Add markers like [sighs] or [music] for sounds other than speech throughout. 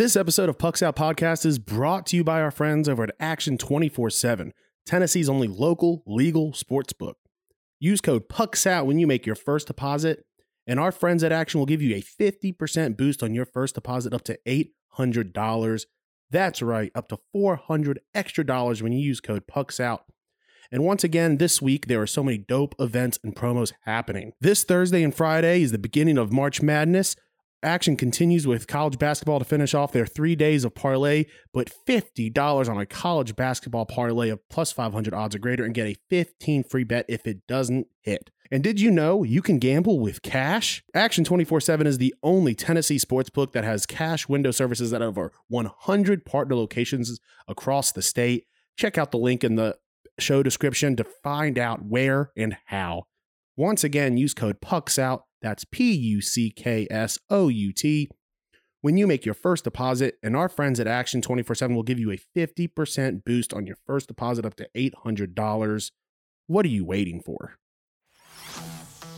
This episode of Pucks Out Podcast is brought to you by our friends over at Action 24 7, Tennessee's only local legal sports book. Use code Pucks Out when you make your first deposit, and our friends at Action will give you a 50% boost on your first deposit up to $800. That's right, up to 400 extra dollars when you use code Pucks Out. And once again, this week there are so many dope events and promos happening. This Thursday and Friday is the beginning of March Madness. Action continues with college basketball to finish off their three days of parlay, but $50 on a college basketball parlay of plus 500 odds or greater and get a 15 free bet if it doesn't hit. And did you know you can gamble with cash? Action 24 7 is the only Tennessee sportsbook that has cash window services at over 100 partner locations across the state. Check out the link in the show description to find out where and how. Once again, use code PUCKSOUT, that's P U C K S O U T, when you make your first deposit, and our friends at Action 24 7 will give you a 50% boost on your first deposit up to $800. What are you waiting for?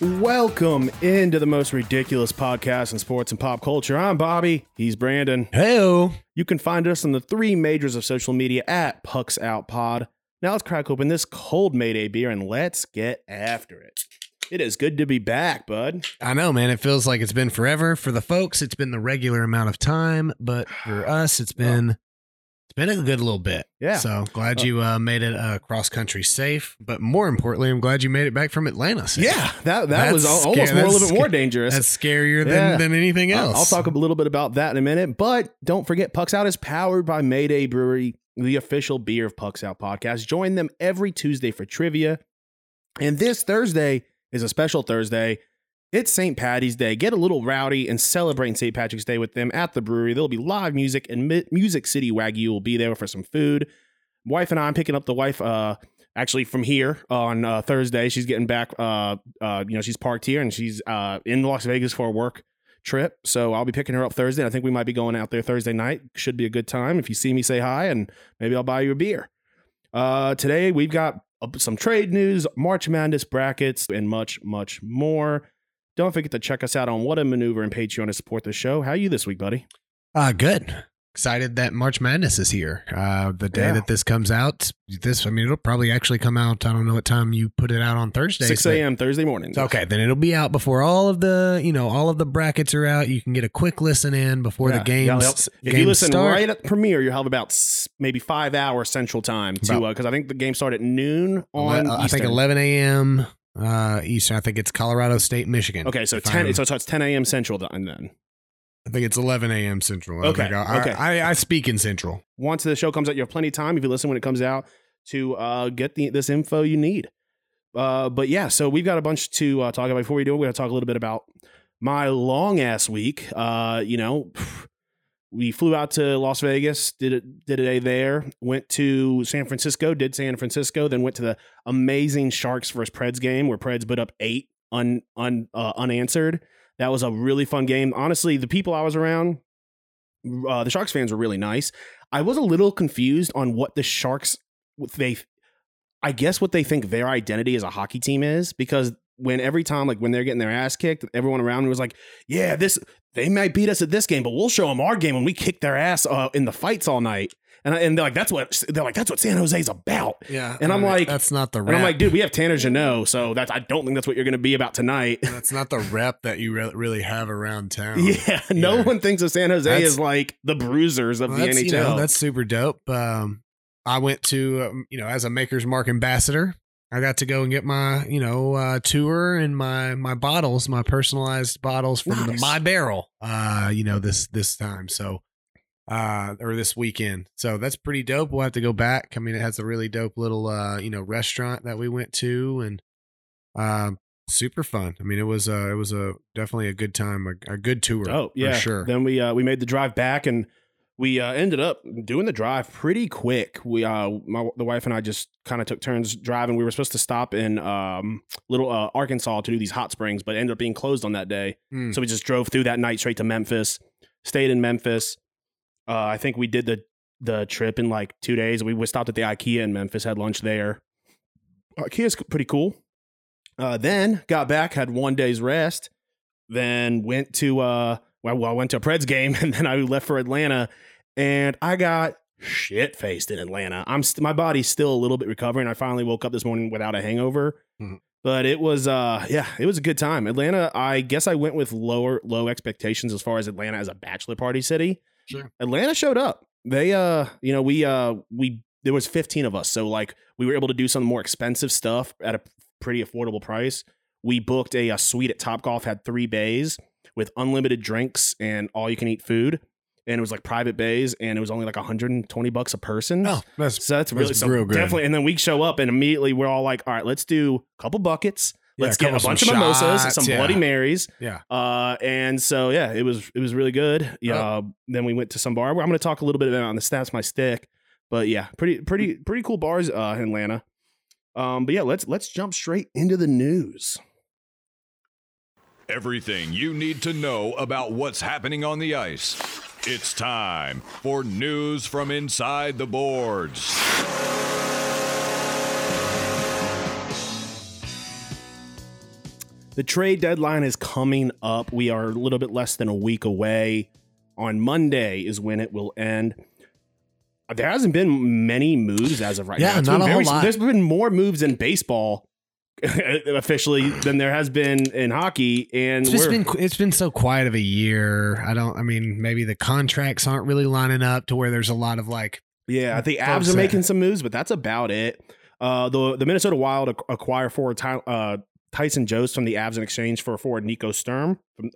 Welcome into the most ridiculous podcast in sports and pop culture. I'm Bobby. He's Brandon. Heyo. You can find us on the three majors of social media at Pucks Out Pod. Now let's crack open this cold Mayday beer and let's get after it. It is good to be back, bud. I know, man. It feels like it's been forever. For the folks, it's been the regular amount of time, but for [sighs] us, it's been it's been a good little bit. Yeah. So glad Uh, you uh, made it uh, cross country safe. But more importantly, I'm glad you made it back from Atlanta. Safe. Yeah, that that That's was al- almost more, a little bit more dangerous. That's scarier than, Yeah. than anything I'll- else. I'll talk a little bit about that in a minute, but don't forget, Pucks Out is powered by Mayday Brewery, the official beer of Pucks Out podcast. Join them every Tuesday for trivia, and this Thursday is a special Thursday. It's St. Patty's Day. Get a little rowdy and celebrate St. Patrick's Day with them at the brewery. There'll be live music, and Music City Wagyu will be there for some food. Wife and I, I'm picking up the wife. Uh, actually from here on uh, Thursday. She's getting back. Uh, uh, you know, she's parked here and she's uh in Las Vegas for a work trip. So I'll be picking her up Thursday. I think we might be going out there Thursday night. Should be a good time. If you see me, say hi, and maybe I'll buy you a beer. Uh, today we've got uh, some trade news, March Madness brackets, and much, much more. Don't forget to check us out on What a Maneuver and Patreon to support the show. How are you this week, buddy? Uh, good. Excited that March Madness is here. Uh, the day Yeah. that this comes out, this, I mean, it'll probably actually come out. I don't know what time you put it out on Thursday. 6 a.m. Thursday morning. Okay, then it'll be out before all of the, you know, all of the brackets are out. You can get a quick listen in before Yeah. the games. Yeah, if games you listen start. right at the premiere, you'll have about maybe five hours central time to because I think the game started at noon on. I think 11 a.m. Uh, Eastern. I think it's Colorado State, Michigan. Okay, so 10. I'm- So it's 10 a.m. central then. then. I think it's 11 a.m. Central. I Okay, I, okay. I, I, I speak in Central. once the show comes out, you have plenty of time if you listen when it comes out to uh, get the this info you need. Uh, but yeah, so we've got a bunch to uh, talk about. Before we do we're going to talk a little bit about my long ass week. Uh, you know, we flew out to Las Vegas, did it, did a day there, went to San Francisco, did San Francisco, then went to the amazing Sharks versus Preds game where Preds put up eight un, un uh, unanswered. That was a really fun game. Honestly, the people I was around, uh, the Sharks fans were really nice. I was a little confused on what the Sharks they I guess what they think their identity as a hockey team is because when every time like when they're getting their ass kicked, everyone around me was like, "Yeah, this they might beat us at this game, but we'll show them our game when we kick their ass uh, in the fights all night." And I, and they're like, "That's what they're like. That's what San Jose's about." Yeah. And I'm like- that's not the And I'm like, "Dude, we have Tanner Jeannot, so that's I don't think that's what you're going to be about tonight." that's not the rep that you re- really have around town. [laughs] yeah, no Yeah. one thinks of San Jose That's- as like the bruisers of Well, the that's, NHL. you know, that's super dope. Um, I went to, um, you know, as a Maker's Mark ambassador, I got to go and get my, you know, uh, tour and my my bottles, my personalized bottles from Nice. my barrel. Uh, you know, this this time, so uh, or this weekend. So that's pretty dope. We'll have to go back. I mean, it has a really dope little, uh, you know, restaurant that we went to, and um, super fun. I mean, it was uh, it was a definitely a good time, a, a good tour. Oh yeah, for sure. Then we uh, we made the drive back, and we uh, ended up doing the drive pretty quick. We, uh, my the wife and I just kind of took turns driving. We were supposed to stop in um, little uh, Arkansas to do these hot springs, but ended up being closed on that day. Mm. So we just drove through that night straight to Memphis. Stayed in Memphis. Uh, I think we did the the trip in like two days. We, we stopped at the IKEA in Memphis, had lunch there. IKEA's pretty cool. Uh, then got back, had one day's rest. Then went to uh, well, I went to a Preds game, [laughs] and then I left for Atlanta, and I got shit faced in Atlanta. I'm st- my body's still a little bit recovering. I finally woke up this morning without a hangover, Mhm. but it was uh, yeah, it was a good time. Atlanta, I guess I went with lower low expectations as far as Atlanta as a bachelor party city. Sure. Atlanta showed up. They uh, you know, we uh, we there was 15 of us, so like we were able to do some more expensive stuff at a pretty affordable price. We booked a, a suite at Top Golf, had three bays with unlimited drinks and all you can eat food. And it was like private bays, and it was only like 120 bucks a person. Oh, that's So that's really That's so real good. definitely. And then we show up, and immediately we're all like, "All right, let's do a couple buckets. Let's a get a bunch of mimosas, some yeah. Bloody Marys." yeah. Uh, and so yeah, it was it was really good. Yeah. Then we went to some bar. I'm going to talk a little bit about on the stats my stick, but yeah, pretty pretty pretty cool bars uh, in Atlanta. Um, but yeah, let's let's jump straight into the news. Everything you need to know about what's happening on the ice. It's time for news from inside the boards. The trade deadline is coming up. We are a little bit less than a week away. On Monday is when it will end. There hasn't been many moves as of right Yeah, now. It's not been a whole lot. There's been more moves in baseball [laughs] officially than there has been in hockey, and It's just been it's been so quiet of a year. I don't. I mean, maybe the contracts aren't really lining up to where there's a lot of like. Yeah, I think Avs are making some moves, but that's about it. Uh, the the Minnesota Wild acquire forward Ty, uh, Tyson Jost from the Avs in exchange for forward Nico Sturm. From,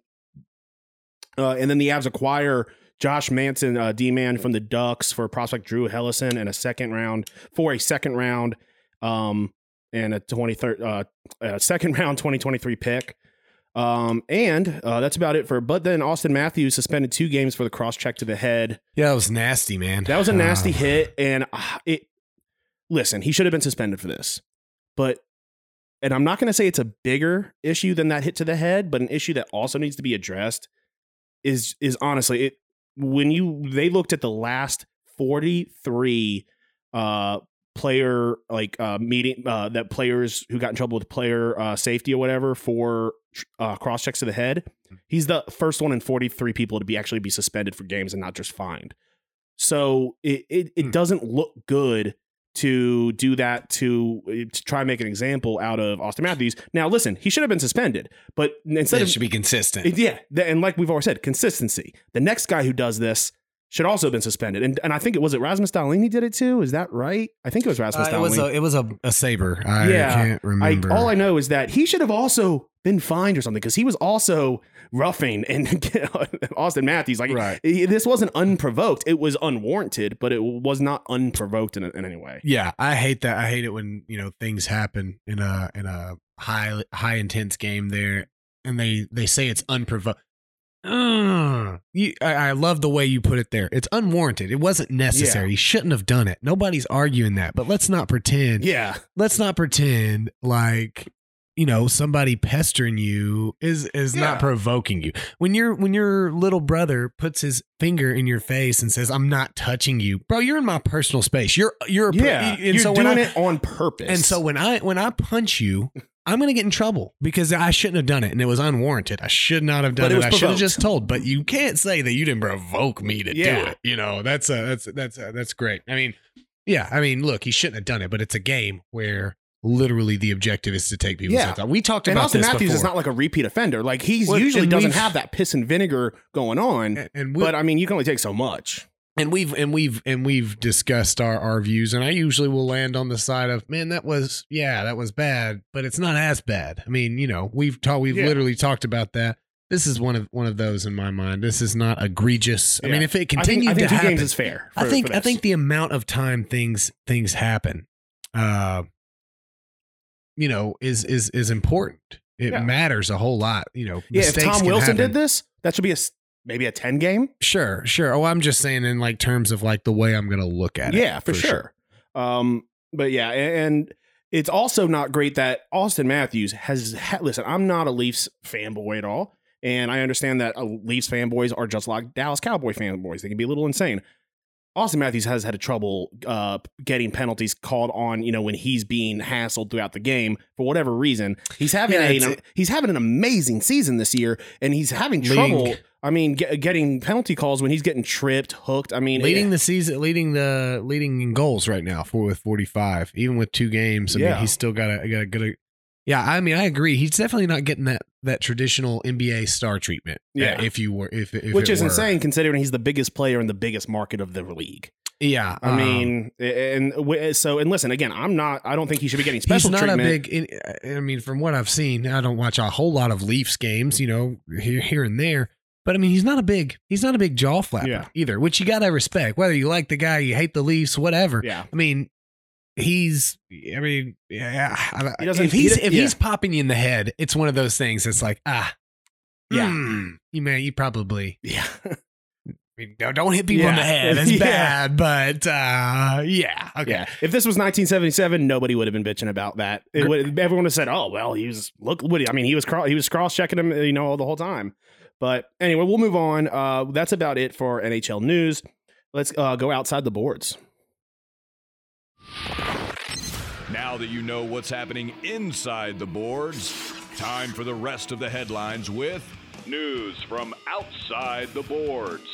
uh, and then the Avs acquire Josh Manson, uh, D man from the Ducks for prospect Drew Helleson and a second round for a second round, um, and a twenty third uh, a second [laughs] round twenty twenty three pick. Um, and uh, that's about it for. But then Auston Matthews suspended two games for the cross check to the head. Yeah, that was nasty, man. That was a nasty [sighs] hit, and uh, it. Listen, he should have been suspended for this, but, and I'm not going to say it's a bigger issue than that hit to the head, but an issue that also needs to be addressed is is honestly it when you they looked at the last 43 uh player like uh meeting uh that players who got in trouble with player uh safety or whatever for uh cross checks to the head he's the first one in 43 people to be actually be suspended for games and not just fined so it it, it Hmm. doesn't look good to do that to, to try and make an example out of Auston Matthews. Now, listen, he should have been suspended, but instead It of should be consistent. yeah, and like we've always said, consistency. The next guy who does this should also have been suspended, and and I think it was it Rasmus Dahlin did it too. Is that right? I think it was Rasmus Uh, it was a it was a, a saber. I Yeah, can't I, remember. all I know is that he should have also been fined or something because he was also roughing and [laughs] Auston Matthews. Like Right. he- this wasn't unprovoked; it was unwarranted, but it was not unprovoked in, in any way. yeah, I hate that. I hate it when you know things happen in a in a high high intense game there, and they they say it's unprovoked. Uh, you, I, I love the way you put it there. It's unwarranted. It wasn't necessary. You shouldn't have done it. Nobody's arguing that. But let's not pretend. Yeah, Let's not pretend like you know somebody pestering you is is Yeah. not provoking you. When your when your little brother puts his finger in your face and says, "I'm not touching you, bro. You're in my personal space. You're you're yeah. And You're so when doing I, it on purpose, and so when I when I punch you, [laughs] I'm gonna get in trouble because I shouldn't have done it and it was unwarranted. I should not have done it. it I should have just told. But you can't say that you didn't provoke me to Yeah. do it. You know that's uh that's that's uh, that's great. I mean, yeah. I mean, look, he shouldn't have done it, but it's a game where literally the objective is to take people's Yeah. heads off. We talked and about Auston this Matthews before. is not like a repeat offender. Like he's Well, usually doesn't have that piss and vinegar going on. and, and we, But I mean, you can only take so much. And we've and we've and we've discussed our our views and i usually will land on the side of man that was yeah that was bad but it's not as bad i mean you know we've talked we've Yeah. literally talked about that this is one of one of those in my mind this is not egregious i mean if it I think, continued I think to happen games is fair. i think i think the amount of time things things happen uh you know is is is important it Yeah. matters a whole lot you know yeah. If Tom Wilson happen. did this, that should be a maybe a 10 game. Sure, sure. Oh, I'm just saying in like terms of like the way I'm going to look at it. Yeah, for, sure. Um, but yeah, and it's also not great that Auston Matthews has. Ha- listen, I'm not a Leafs fanboy at all, and I understand that uh, Leafs fanboys are just like Dallas Cowboy fanboys. They can be a little insane. Auston Matthews has had a trouble uh, getting penalties called on, you know, when he's being hassled throughout the game for whatever reason. He's having Yeah, a, he's having an amazing season this year, and he's having trouble. I mean, get, getting penalty calls when he's getting tripped, hooked. I mean, leading it- the season, leading the leading in goals right now for with 45, even with two games. I Yeah. mean, he's still got a got a good. Yeah, I mean, I agree. He's definitely not getting that that traditional NBA star treatment. uh, Yeah. if you were, if, if which is were. insane considering he's the biggest player in the biggest market of the league. Yeah, I um, mean, and w- so and listen again, I'm not. I don't think he should be getting he's special not treatment. a big. I mean, from what I've seen, I don't watch a whole lot of Leafs games. You know, here here and there. But I mean, he's not a big. He's not a big jaw flapper Yeah. either, which you gotta respect. Whether you like the guy, you hate the Leafs, whatever. yeah, I mean, he's. I mean, yeah. He doesn't- If he's he- if yeah. he's popping you in the head, it's one of those things. It's like ah, Yeah. hmm, you may you probably yeah, [laughs] I mean, no, don't hit people in the head. It's [laughs] Yeah. bad, but uh, yeah, okay. yeah. If this was 1977, nobody would have been bitching about that. It would, everyone would have said, "Oh, well, he was look what he, I mean, he was cro- he was cross checking him, you know, the whole time." But anyway, we'll move on. Uh, that's about it for NHL news. Let's uh, go outside the boards. Now that you know what's happening inside the boards, time for the rest of the headlines with news from outside the boards.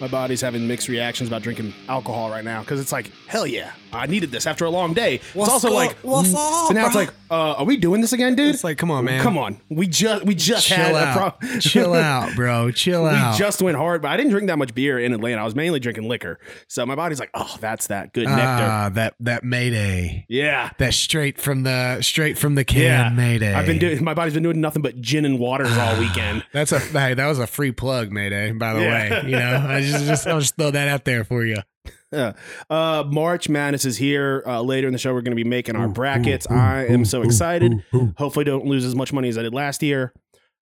My body's having mixed reactions about drinking alcohol right now because it's like, hell yeah, I needed this after a long day. What's it's also up? like, What's so up, now it's like, uh, are we doing this again, dude? It's like, come on, man. Come on, we just we just chill had out, a pro- chill [laughs] out, bro, chill out. we out. just went hard, but I didn't drink that much beer in Atlanta. I was mainly drinking liquor, so my body's like, oh, that's that good nectar. Ah, that that Mayday, Yeah. that straight from the straight from the can Yeah. Mayday. I've been doing. My body's been doing nothing but gin and waters all weekend. That's a hey, that was a free plug, Mayday. By the Yeah. way, you know, I [laughs] just just I'll just throw that out there for you. Yeah. Uh, March Madness is here. Uh, later in the show, we're going to be making our brackets. ooh, I am ooh, so excited. ooh, ooh. Hopefully, don't lose as much money as I did last year.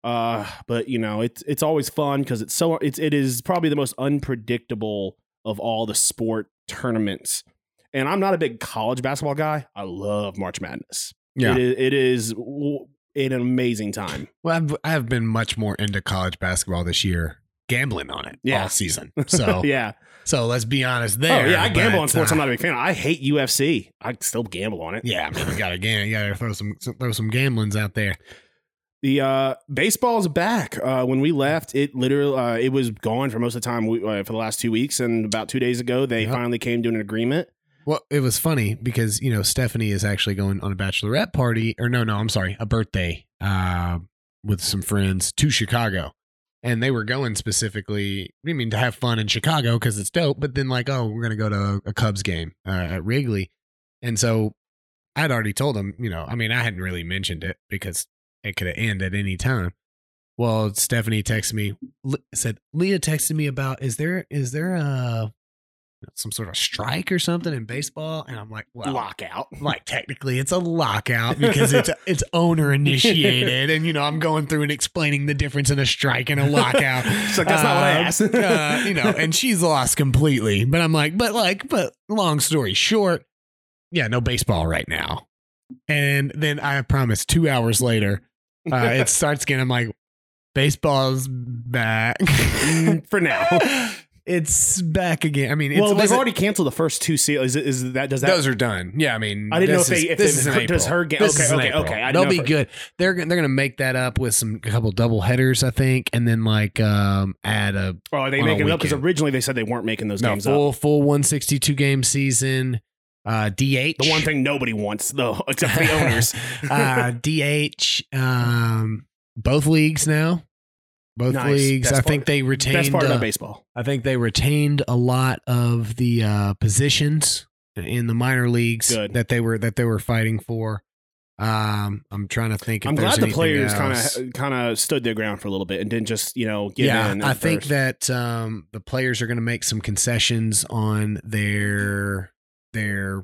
Uh, but you know, it's it's always fun because it's so it's it is probably the most unpredictable of all the sport tournaments. And I'm not a big college basketball guy. I love March Madness. Yeah. it is, it is an amazing time. Well, I've I've been much more into college basketball this year, gambling on it Yeah. all season. [laughs] So yeah. so let's be honest there. oh yeah, I gamble on sports. uh, I'm not a big fan. I hate UFC. I still gamble on it. Yeah, I mean, you gotta you gotta throw some throw some gamblings out there. The uh, baseball's back. Uh, when we left, it literally uh, it was gone for most of the time we, uh, for the last two weeks, and about two days ago, they Yep. finally came to an agreement. Well, it was funny because you know Stephanie is actually going on a bachelorette party, or no, no, I'm sorry, a birthday uh, with some friends to Chicago, and they were going specifically. I mean, to have fun in Chicago because it's dope. But then, like, oh, we're gonna go to a Cubs game uh, at Wrigley, and so I'd already told them. You know, I mean, I hadn't really mentioned it because it could ended at any time. Well, Stephanie texted me, said Leah texted me about is there is there a some sort of strike or something in baseball, and I'm like, well, Lockout. [laughs] like technically it's a lockout because it's [laughs] it's owner initiated, and you know I'm going through and explaining the difference in a strike and a lockout. [laughs] so like, "That's not what I Um, asked." uh, you know, and she's lost completely. But I'm like, but like, but long story short, yeah, no baseball right now. And then I promise, two hours later, uh, it starts again. I'm like, baseball's back Mm, for now. It's back again. I mean, it's, well, they've was it- already canceled the first two seals. Is, is that does that? those are done. Yeah, I mean, I didn't know this if they- if this they- is in does her game. This okay, is okay, April. okay. I didn't They'll be if- good. They're they're gonna make that up with some a couple double headers, I think, and then like um add a Oh, are they on making it up? Because originally they said they weren't making those no, games up. full full 162 game season. Uh, DH. The one thing nobody wants, though, [laughs] except for the owners. [laughs] uh, DH. Um, both leagues now. Both Nice. leagues. Best I think part- they retained. Best part uh, about baseball. I think they retained a lot of the uh, positions in the minor leagues Good. that they were that they were fighting for. Um, I'm trying to think. If I'm glad the players kind of kind of stood their ground for a little bit and didn't just you know yeah. I at think that um, the players are going to make some concessions on their their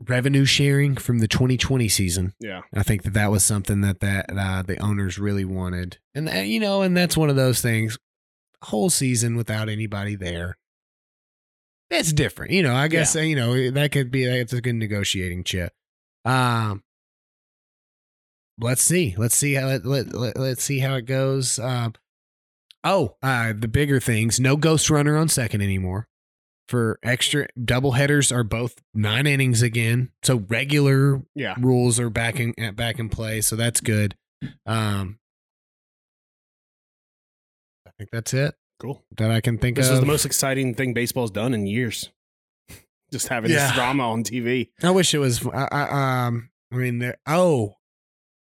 revenue sharing from the 2020 season. Yeah. I think that that was something that that uh, the owners really wanted, and uh, you know, and that's one of those things. Whole season without anybody there, it's different. You know, I guess uh, you know that could be it's a good negotiating chip. Um, let's see, let's see how let, let let's see how it goes. Um, oh, uh, the bigger things: no ghost runner on second anymore for extra double headers are both nine innings again. So regular Yeah. rules are back in back in play, so that's good. Um, I think that's it Cool. that I can think This of. This is the most exciting thing baseball's done in years. [laughs] Just having Yeah. this drama on TV. I wish it was. I, I, um, I mean, there, oh,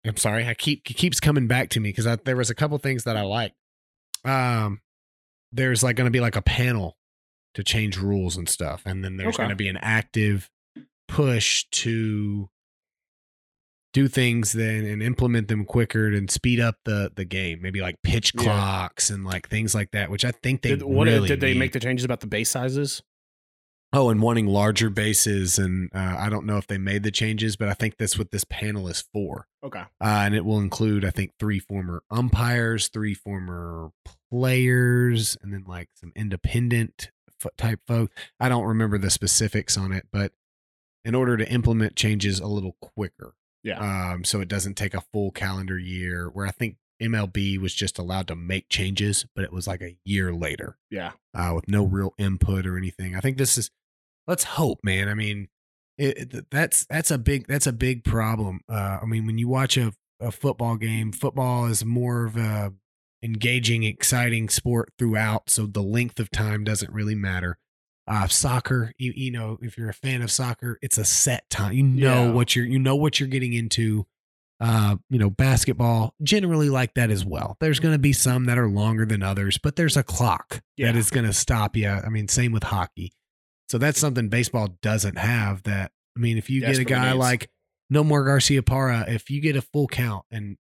I'm sorry. I keep it keeps coming back to me because there was a couple things that I liked. Um, there's like going to be like a panel to change rules and stuff, and then there's Okay. going to be an active push to do things then and implement them quicker and speed up the the game. Maybe like pitch Yeah. clocks and like things like that, which I think they Did, what really did they need. make the changes about the base sizes? Oh, and wanting larger bases, and uh, I don't know if they made the changes, but I think that's what this panel is for, Okay. uh, and it will include, I think, three former umpires, three former players, and then like some independent type folks. I don't remember the specifics on it, but in order to implement changes a little quicker, Yeah. um, so it doesn't take a full calendar year. Where I think MLB was just allowed to make changes, but it was like a year later yeah. uh, with no real input or anything. I think this is. Let's hope, man. I mean, it, it- that's that's a big that's a big problem. Uh, I mean, when you watch a, a football game, football is more of a engaging, exciting sport throughout, so the length of time doesn't really matter. Uh, soccer, you, you know, if you're a fan of soccer, it's a set time. You know Yeah. what you're you know what you're getting into. Uh, you know, basketball generally like that as well. There's going to be some that are longer than others, but there's a clock Yeah. that is going to stop you. I mean, same with hockey. So that's something baseball doesn't have. That I mean, if you get a guy needs. like Nomar Garciaparra, if you get a full count and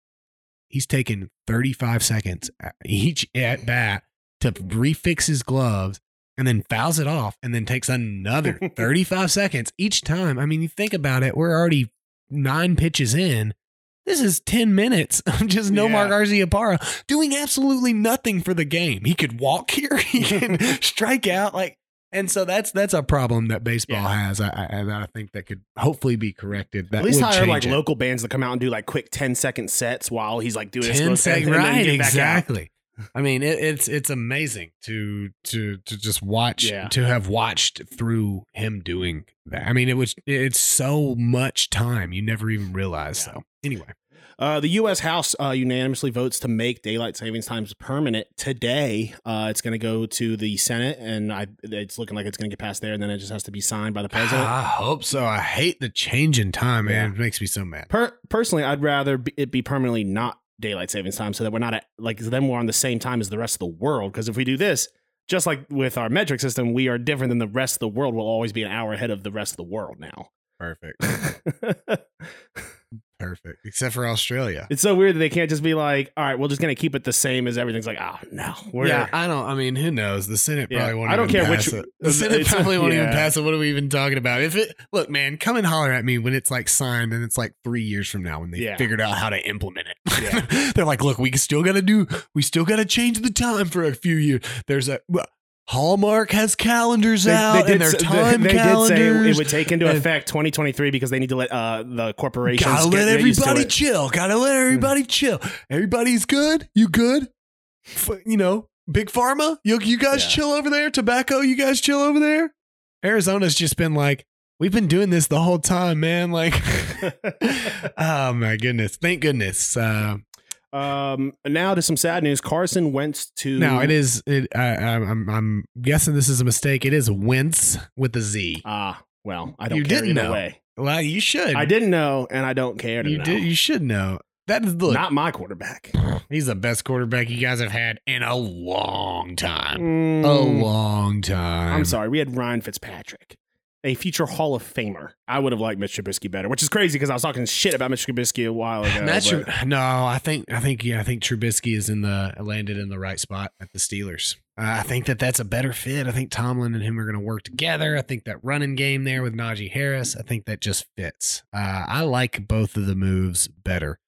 he's taking 35 seconds each at bat to refix his gloves and then fouls it off and then takes another [laughs] 35 seconds each time. I mean, you think about it, we're already nine pitches in. This is 10 minutes [laughs] of just Nomar Yeah. Garciaparra doing absolutely nothing for the game. He could walk here, [laughs] he can strike out like and so that's that's a problem that baseball Yeah. has. I, I, and I think that could hopefully be corrected. That At least hire like it. local bands to come out and do like quick 10 second sets while he's like doing his 10 gloves and- sec- right exactly i mean it, it's it's amazing to to to just watch Yeah. to have watched through him doing that i mean it was it's so much time you never even realize Yeah. so anyway Uh, the U.S. House uh, unanimously votes to make daylight savings times permanent today. Uh, it's going to go to the Senate, and I, it's looking like it's going to get passed there, and then it just has to be signed by the president. i hope so i hate the change in time man it makes me so mad Per- personally, I'd rather be, it be permanently not daylight savings time, so that we're not at, like then we're on the same time as the rest of the world. Because if we do this, just like with our metric system, we are different than the rest of the world. We'll always be an hour ahead of the rest of the world now. perfect [laughs] perfect except for australia it's so weird that they can't just be like, all right, we're just going to keep it the same as everything's like, oh no, we're yeah, I don't. I mean, who knows? The Senate Yeah, probably won't. I don't even care pass which- It. The Senate probably won't even pass it. What are we even talking about? If it look, man, come and holler at me when it's like signed and it's like three years from now when they Yeah. figured out how to implement it. [laughs] They're like, look, we still got to do. We still got to change the time for a few years. There's a well, Hallmark has calendars out and their time they did say calendars. it would take into effect 2023 because they need to let uh, the corporations Gotta get let everybody chill. Gotta let everybody chill. Everybody's good. You good? F- you know, big pharma. You you guys Yeah. chill over there. Tobacco. You guys chill over there. Arizona's just been like, we've been doing this the whole time, man. Like, [laughs] [laughs] oh my goodness. Thank goodness. Uh, Um, now to some sad news. Carson Wentz to now it is. It. I, I, I'm. I'm guessing this is a mistake. It is Wentz with a Z. Ah, well, I don't You didn't know. way. Well, you should. I didn't know, and I don't care to You know. did. You should know. That is look. Not my quarterback. [sighs] He's the best quarterback you guys have had in a long time. Mm, A long time. I'm sorry. We had Ryan Fitzpatrick, a future Hall of Famer. I would have liked Mitch Trubisky better, which is crazy because I was talking shit about Mitch Trubisky a while ago. No, I think I think yeah, I think Trubisky is in the landed in the right spot at the Steelers. Uh, I think that that's a better fit. I think Tomlin and him are going to work together. I think that running game there with Najee Harris, I think that just fits. Uh, I like both of the moves better.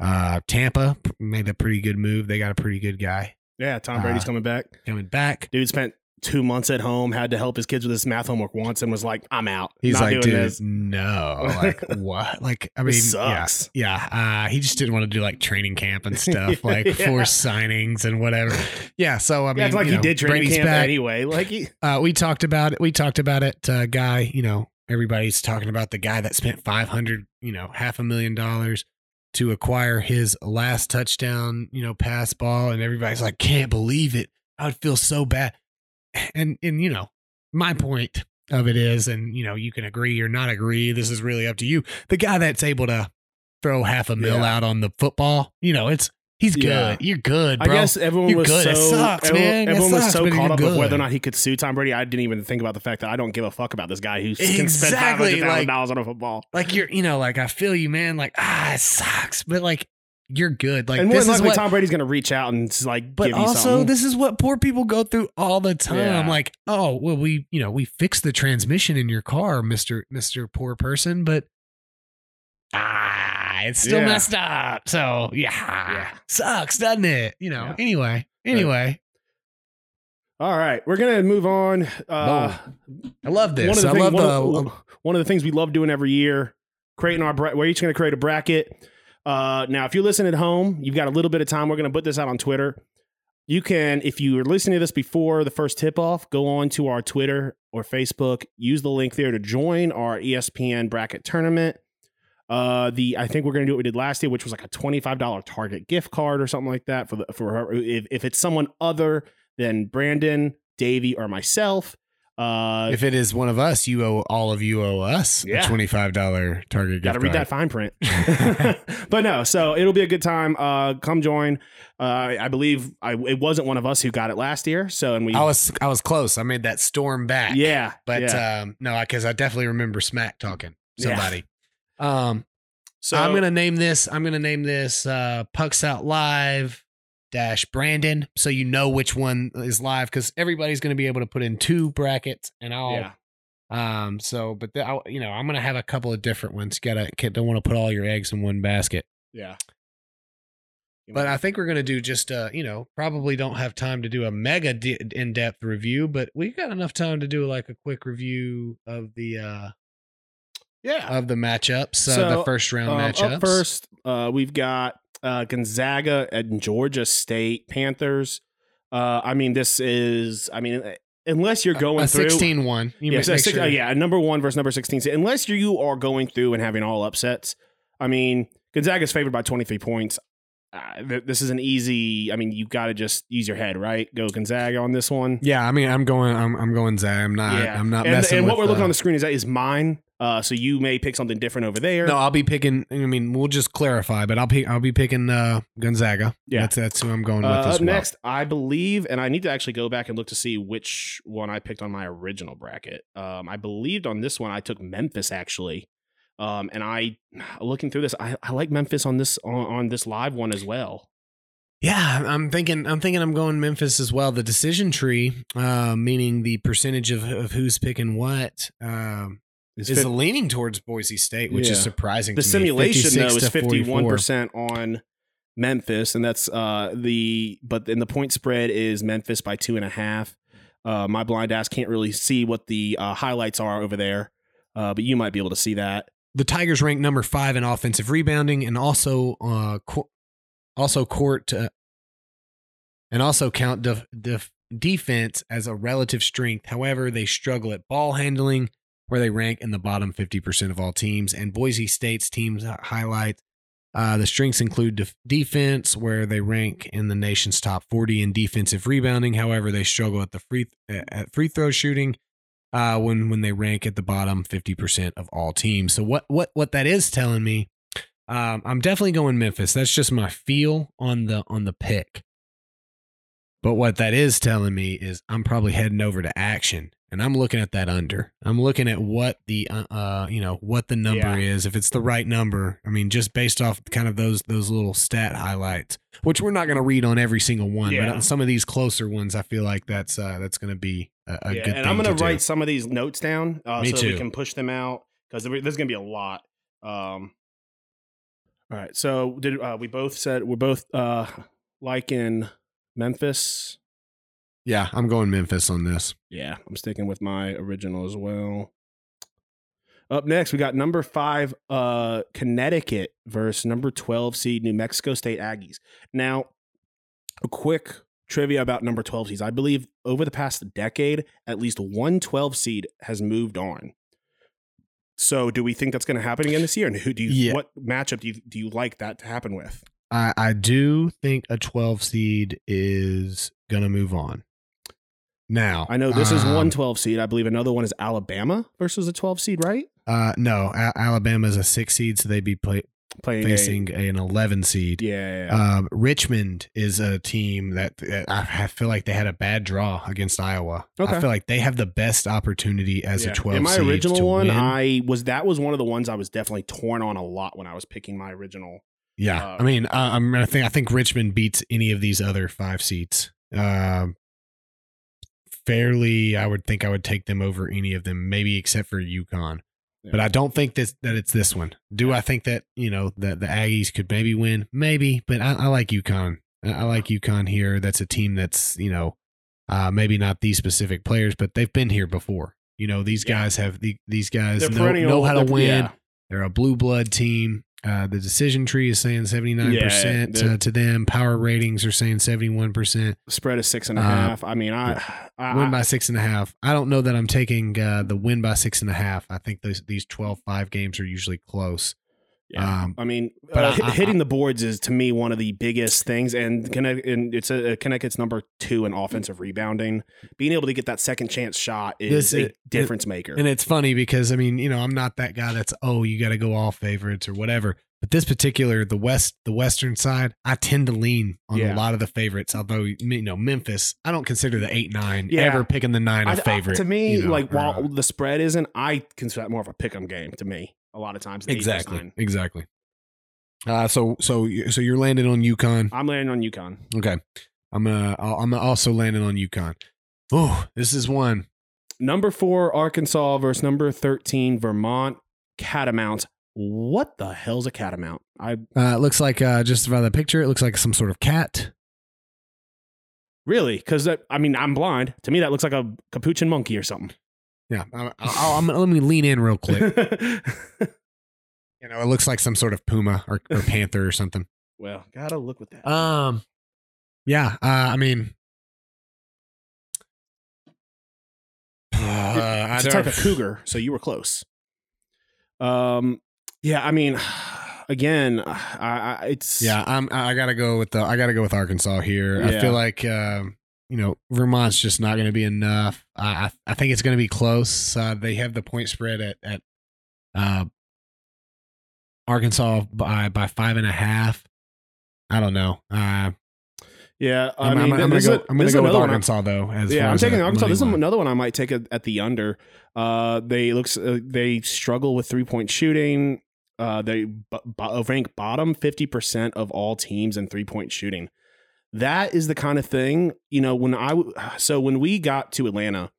Uh, Tampa made a pretty good move. They got a pretty good guy Yeah, Tom Brady's Uh, coming back. coming back. Dude spent two months at home, had to help his kids with his math homework once, and was like, "I'm out." He's Not like, doing dude, this. no, [laughs] like what? Like, I mean, yeah, yeah. Uh, he just didn't want to do like training camp and [laughs] stuff, like Yeah. forced signings and whatever. Yeah, so I mean, it's like he know, did training Brady's camp back. anyway. Like he, [laughs] Uh, we talked about it. We talked about it. Uh, guy, you know, everybody's talking about the guy that spent five hundred, you know, half a million dollars to acquire his last touchdown, you know, pass ball, and everybody's like, can't believe it. I would feel so bad. And and you know, my point of it is, and you know, you can agree or not agree. This is really up to you. The guy that's able to throw half a mil Yeah. out on the football, you know, it's he's good. Yeah. You're good, bro. I guess everyone You're was good. so sucks, everyone, everyone was so caught up with whether or not he could sue Tom Brady. I didn't even think about the fact that I don't give a fuck about this guy who can spend five Exactly, hundred thousand like- dollars on a football. like you're you know like i feel you man like ah it sucks but like you're good like and more this than is likely, what Tom Brady's going to reach out and like but give you also this is what poor people go through all the time Yeah. like oh well we you know we fixed the transmission in your car mr mr poor person but ah it's still Yeah. messed up so yeah, Yeah. sucks doesn't it you know anyway anyway All right, we're gonna move on. Uh, i love one this of the i things, love one, the of, one of the things we love doing every year, creating our bra- we're each going to create a bracket. Uh, now, if you're listening at home, you've got a little bit of time. We're going to put this out on Twitter. You can, if you were listening to this before the first tip off, go on to our Twitter or Facebook. Use the link there to join our ESPN bracket tournament. Uh, the I think we're going to do what we did last year, which was like a twenty five dollar Target gift card or something like that for the for her. If, if it's someone other than Brandon, Davey, or myself, uh, if it is one of us you owe all of you owe us Yeah. a $25 target Got to read card. that fine print. [laughs] [laughs] but no, so it'll be a good time. Uh, come join. Uh, I believe I, it wasn't one of us who got it last year. So and we, I was I was close. I made that storm back. yeah, but yeah. um, no, because I definitely remember Smack talking Yeah. somebody. Um, so I'm gonna name this. I'm gonna name this uh, Pucks Out Live dash Brandon, so you know which one is live because everybody's gonna be able to put in two brackets, and I'll. yeah, Um. So, but the, I'll, you know, I'm gonna have a couple of different ones. You gotta don't want to put all your eggs in one basket. yeah. But I think we're gonna do just uh, you know, probably don't have time to do a mega de- in depth review, but we got enough time to do like a quick review of the uh yeah. of the matchups, uh, the first round Um, matchups. up first, uh, we've got uh, Gonzaga and Georgia State Panthers. Uh, I mean, this is. I mean, unless you're going a through 16-1. You yeah, so six- sure- uh, yeah, number one versus number sixteen. So unless you are going through and having all upsets, I mean, Gonzaga is favored by twenty three points. Uh, th- this is an easy. I mean, you got to just use your head, right? Go Gonzaga on this one. Yeah, I mean, I'm going. I'm, I'm going Zay. I'm not. I'm not and, messing. and what we're looking uh, on the screen is that is mine. Uh, so you may pick something different over there. No, I'll be picking. I mean, we'll just clarify, but I'll pick. I'll be picking uh, Gonzaga. Yeah. that's that's who I'm going with. Uh, up well. next, I believe, and I need to actually go back and look to see which one I picked on my original bracket. Um, I believed on this one I took Memphis actually, um, and I [sighs] looking through this, I, I like Memphis on this on, on this live one as well. Yeah, I'm thinking. I'm thinking. I'm going Memphis as well. The decision tree, uh, meaning the percentage of, of who's picking what, um, Is is fit- leaning towards Boise State, which is surprising. the to me. simulation though 56 is fifty one 44. percent on Memphis, and that's uh the but then the point spread is Memphis by two and a half. Uh, my blind ass can't really see what the uh, highlights are over there, uh, but you might be able to see that. The Tigers rank number five in offensive rebounding, and also uh, co- also court uh, and also count def- def- defense as a relative strength. However, they struggle at ball handling, where they rank in the bottom fifty percent of all teams. And Boise State's teams hi- highlights uh, the strengths include def- defense, where they rank in the nation's top forty in defensive rebounding. However, they struggle at the free at free throw shooting uh, when when they rank at the bottom fifty percent of all teams. So what what what that is telling me, um, I'm definitely going Memphis. That's just my feel on the on the pick. But what that is telling me is I'm probably heading over to action and I'm looking at that under. I'm looking at what the uh, uh you know what the number Yeah. is. If it's the right number, I mean, just based off kind of those those little stat highlights, which we're not going to read on every single one, Yeah. but on some of these closer ones, I feel like that's uh that's going to be a, a yeah, good. and thing I'm gonna to do. write some of these notes down uh, so we can push them out because there's gonna be a lot. Um, all right, so did uh, we both said we're both uh, liking Memphis? Yeah, I'm going Memphis on this. Yeah, I'm sticking with my original as well. Up next, we got number five, uh, Connecticut versus number 12 seed New Mexico State Aggies. Now, a quick trivia about number 12 seeds. I believe over the past decade, at least one 12 seed has moved on. So, do we think that's going to happen again this year? And who do you? Yeah. What matchup do you do you like that to happen with? I I do think a 12 seed is gonna move on. Now I know this is um, one 12 seed. I believe another one is Alabama versus a 12 seed, right? Uh, no, a- Alabama is a six seed, so they'd be play- Playing a- facing an 11 seed. yeah, yeah, yeah. Um, Richmond is a team that that I feel like they had a bad draw against Iowa. Okay. I feel like they have the best opportunity as Yeah. a 12 In my original one, win. I was that was one of the ones I was definitely torn on a lot when I was picking my original. yeah, uh, I mean, uh, I'm I think I think Richmond beats any of these other five seats. Um, fairly, I would think I would take them over any of them, maybe except for UConn. But I don't think this that it's this one. Do I think that you know that the Aggies could maybe win? Maybe, but I, I like UConn. I, like UConn here. That's a team that's you know uh, maybe not these specific players, but they've been here before. You know these Yeah. guys have the, these guys know, know how to win. yeah. They're a blue blood team. Uh, the decision tree is saying seventy nine percent they're- to them. Power ratings are saying seventy one percent. Spread is six and a half. Uh. I mean, I, I, Win by six and a half. I don't know that I'm taking uh, the win by six and a half. I think those these 12-5 games are usually close. Yeah. um, I mean, but uh, I- I- hitting the boards is to me one of the biggest things, and Connecticut, and it's a Connecticut's number two in offensive rebounding. Being able to get that second chance shot is This- a it- difference maker. And it's funny because I mean, you know, I'm not that guy that's oh, you got to go all favorites or whatever. But this particular, the west, the western side, I tend to lean on Yeah. a lot of the favorites. Although you know, Memphis, I don't consider the eight nine Yeah. ever picking the nine I- a I- favorite. to me, you know, like or, while the spread isn't, I consider that more of a pick 'em game to me. A lot of times, the eight versus exactly, exactly. Uh, so so so you're landing on UConn. I'm landing on UConn. Okay, I'm I'll- I'm also landing on UConn. Oh, this is one. Number four, Arkansas versus number 13, Vermont Catamount. What the hell's a catamount? I Uh, it looks like uh, just by the picture, it looks like some sort of cat. really, because I mean, I'm blind. To me, that looks like a capuchin monkey or something. Yeah, I, [laughs] I, I'm, let me lean in real quick. [laughs] You know, it looks like some sort of puma or, or panther or something. well, gotta look with that. Um, yeah. Uh, I mean, [sighs] uh, it's a type of cougar, so you were close. Um, yeah, I mean, [sighs] again, [sighs] I, I it's Yeah, I'm. I gotta go with the. I gotta go with Arkansas here. I feel like um, you know Vermont's just not going to be enough. I I, I think it's going to be close. Uh, they have the point spread at at uh, Arkansas by by five and a half. I don't know. Uh, yeah. I I'm, mean, I'm, I'm gonna go. I'm gonna go with another one Arkansas though. As yeah, I'm taking Arkansas. This is another one I might take at the under. Uh, they looks uh, they struggle with three point shooting. Uh, they b- b- rank bottom fifty percent of all teams in three point shooting. That is the kind of thing you know. When I w- [sighs] so when we got to Atlanta,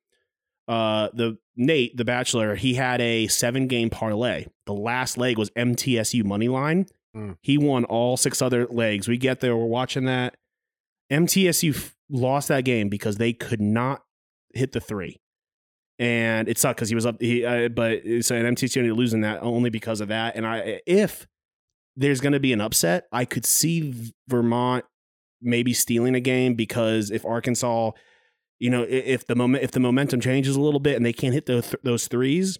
uh, the Nate the Bachelor he had a seven game parlay. The last leg was MTSU money line. Mm. He won all six other legs. We get there, we're watching that. MTSU f- lost that game because they could not hit the three, and it sucked because he was up. He uh, but so an MTSU ended up losing that only because of that. And I, if there's going to be an upset, I could see Vermont maybe stealing a game because if Arkansas, you know, if the moment if the momentum changes a little bit and they can't hit those those threes,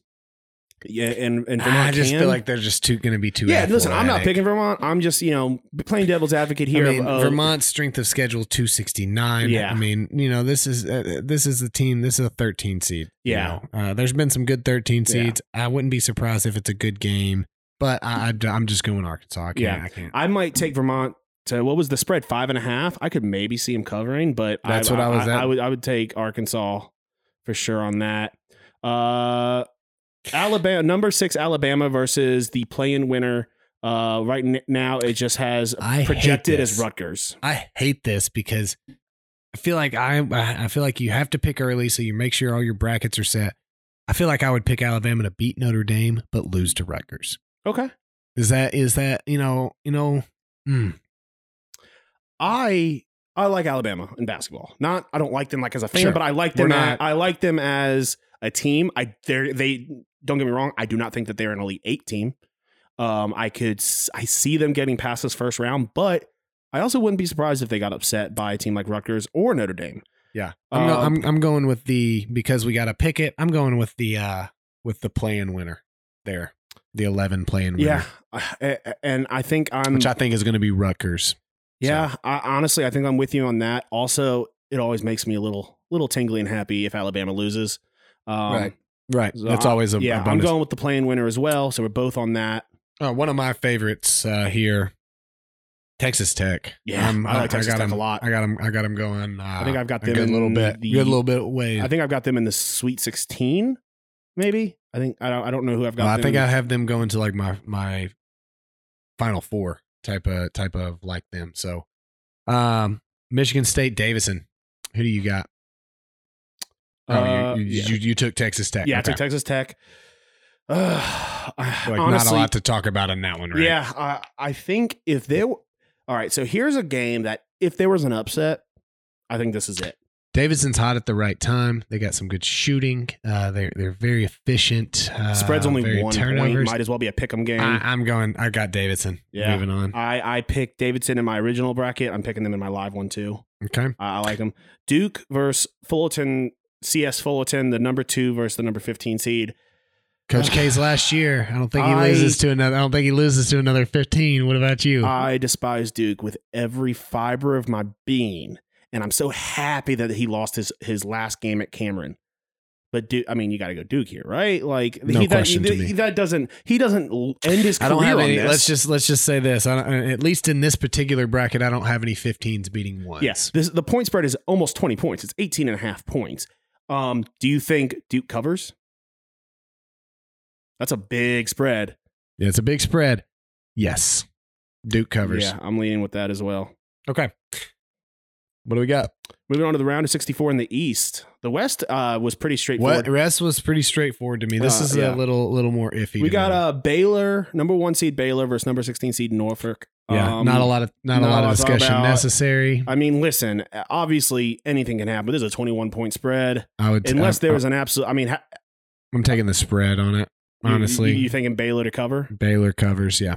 yeah, and and Vermont I just can, feel like they're just too going to be too. yeah. Listen, I'm not picking Vermont. I'm just you know playing devil's advocate I here. mean, of, Vermont's strength of schedule 269. Yeah. I mean, you know, this is uh, this is the team. This is a 13 seed. you Yeah. know. uh, there's been some good 13 Yeah. seeds. I wouldn't be surprised if it's a good game, but I, I, am just going Arkansas. I can't. Yeah. I can't. I might take Vermont to what was the spread five and a half. I could maybe see him covering, but That's what I was I, at. would I would take Arkansas for sure on that. Uh, Alabama number six Alabama versus the play-in winner. Uh, right n- now it just has I projected as. Rutgers. I hate this because I feel like I I feel like you have to pick early so you make sure all your brackets are set. I feel like I would pick Alabama to beat Notre Dame but lose to Rutgers. Okay, Is that is that you know you know? mm, I I like Alabama in basketball. Not I don't like them like as a fan, Sure. but I like them. not- I like them as a team. I they they don't get me wrong. I do not think that they're an elite eight team. Um, I could I see them getting past this first round, but I also wouldn't be surprised if they got upset by a team like Rutgers or Notre Dame. yeah, I'm, go- Um, I'm I'm going with the because we got to pick it. I'm going with the uh with the play-in winner there, the 11 play-in winner, [sighs] Yeah, Uh, and I think I'm. which I think is going to be Rutgers. Yeah, I, honestly, I think I'm with you on that. Also, it always makes me a little little tingly and happy if Alabama loses. Um, Right. Right, so that's I- always a, yeah. a I'm going with the playing winner as well, so we're both on that. Uh, one of my favorites uh, here, Texas Tech. Yeah, Um, I like Texas got Tech a 'em- lot. I got them. I got them going. Uh, I think I've got a them good in little bit. the- good little bit way. I think I've got them in the Sweet 16, maybe. I think I don't. I don't know who I've got. Well, I think in. I have them going to like my my final four type of type of like them. So, um, Michigan State Davidson. Who do you got? Oh, Uh, you, you, yeah. you, you took Texas Tech. Yeah, I took Texas Tech. Uh, [sighs] Like honestly, not a lot to talk about in that one, right? Yeah, I, I think if there. were- All right, so here's a game that if there was an upset, I think this is it. Davidson's hot at the right time. They got some good shooting. Uh, they're they're very efficient. Uh, Spread's only one turnovers. point. Might as well be a pick'em game. I, I'm going. I got Davidson. Yeah. Moving on. I, I picked Davidson in my original bracket. I'm picking them in my live one too. Okay. I, I like them. Duke versus Fullerton, CS Fullerton, the number two versus the number 15 seed. Coach [sighs] K's last year. I don't think he I- loses to another. I don't think he loses to another 15. What about you? I despise Duke with every fiber of my being, and I'm so happy that he lost his his last game at Cameron. But Duke, I mean, you got to go Duke here, right? Like No he, that, to he- that doesn't he doesn't end his I career don't have on any. this. Let's just let's just say this. I don't, at least in this particular bracket, I don't have any 15s beating ones. yes. This, the point spread is almost 20 points. It's 18 and a half points. Um, do you think Duke covers? That's a big spread. Yeah, it's a big spread. Yes. Duke covers. Yeah, I'm leaning with that as well. Okay. What do we got? Moving on to the round of 64 in the East. The West uh, was pretty straightforward. What rest was pretty straightforward to me. This Uh, is yeah. a little little more iffy. We to got me. uh, Baylor, number one seed Baylor versus number 16 seed Norfolk. yeah, Um, not a lot of not, a lot of discussion about. necessary. I mean, listen, obviously anything can happen. This is a 21 point spread. I would Unless there was an absolute, I mean, ha- I'm taking the spread on it. you- Honestly, You, you thinking Baylor to cover? Baylor covers. Yeah,